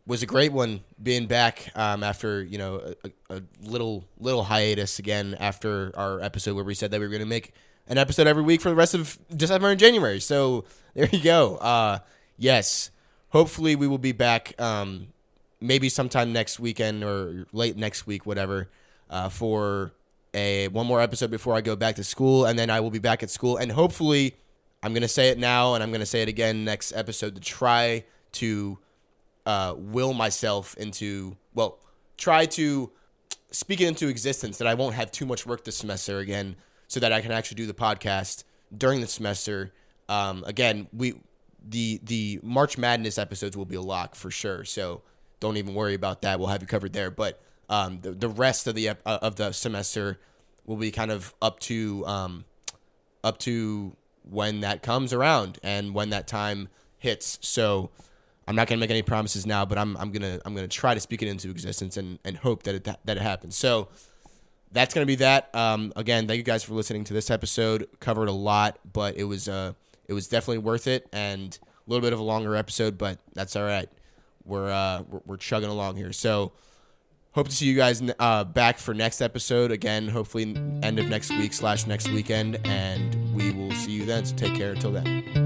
Was a great one being back um, after you know a, a little little hiatus again after our episode where we said that we were going to make an episode every week for the rest of December and January. So there you go. Uh, yes, hopefully we will be back um, maybe sometime next weekend or late next week, whatever, uh, for a one more episode before I go back to school, and then I will be back at school, and hopefully I'm gonna say it now, and I'm gonna say it again next episode to try to uh, will myself into well, try to speak it into existence that I won't have too much work this semester again so that I can actually do the podcast during the semester. Um, again, we the the March Madness episodes will be a lock for sure. So don't even worry about that. We'll have you covered there. But um, the the rest of the uh, of the semester will be kind of up to um, up to when that comes around and when that time hits. So I'm not gonna make any promises now, but I'm I'm gonna I'm gonna try to speak it into existence and, and hope that it that it happens. So that's going to be that. Um, again, thank you guys for listening to this episode. Covered a lot, but it was uh, it was definitely worth it, and a little bit of a longer episode, but that's all right. We're uh, we're, we're chugging along here. So hope to see you guys uh, back for next episode again. Hopefully, end of next week slash next weekend, and we will see you then. So take care until then.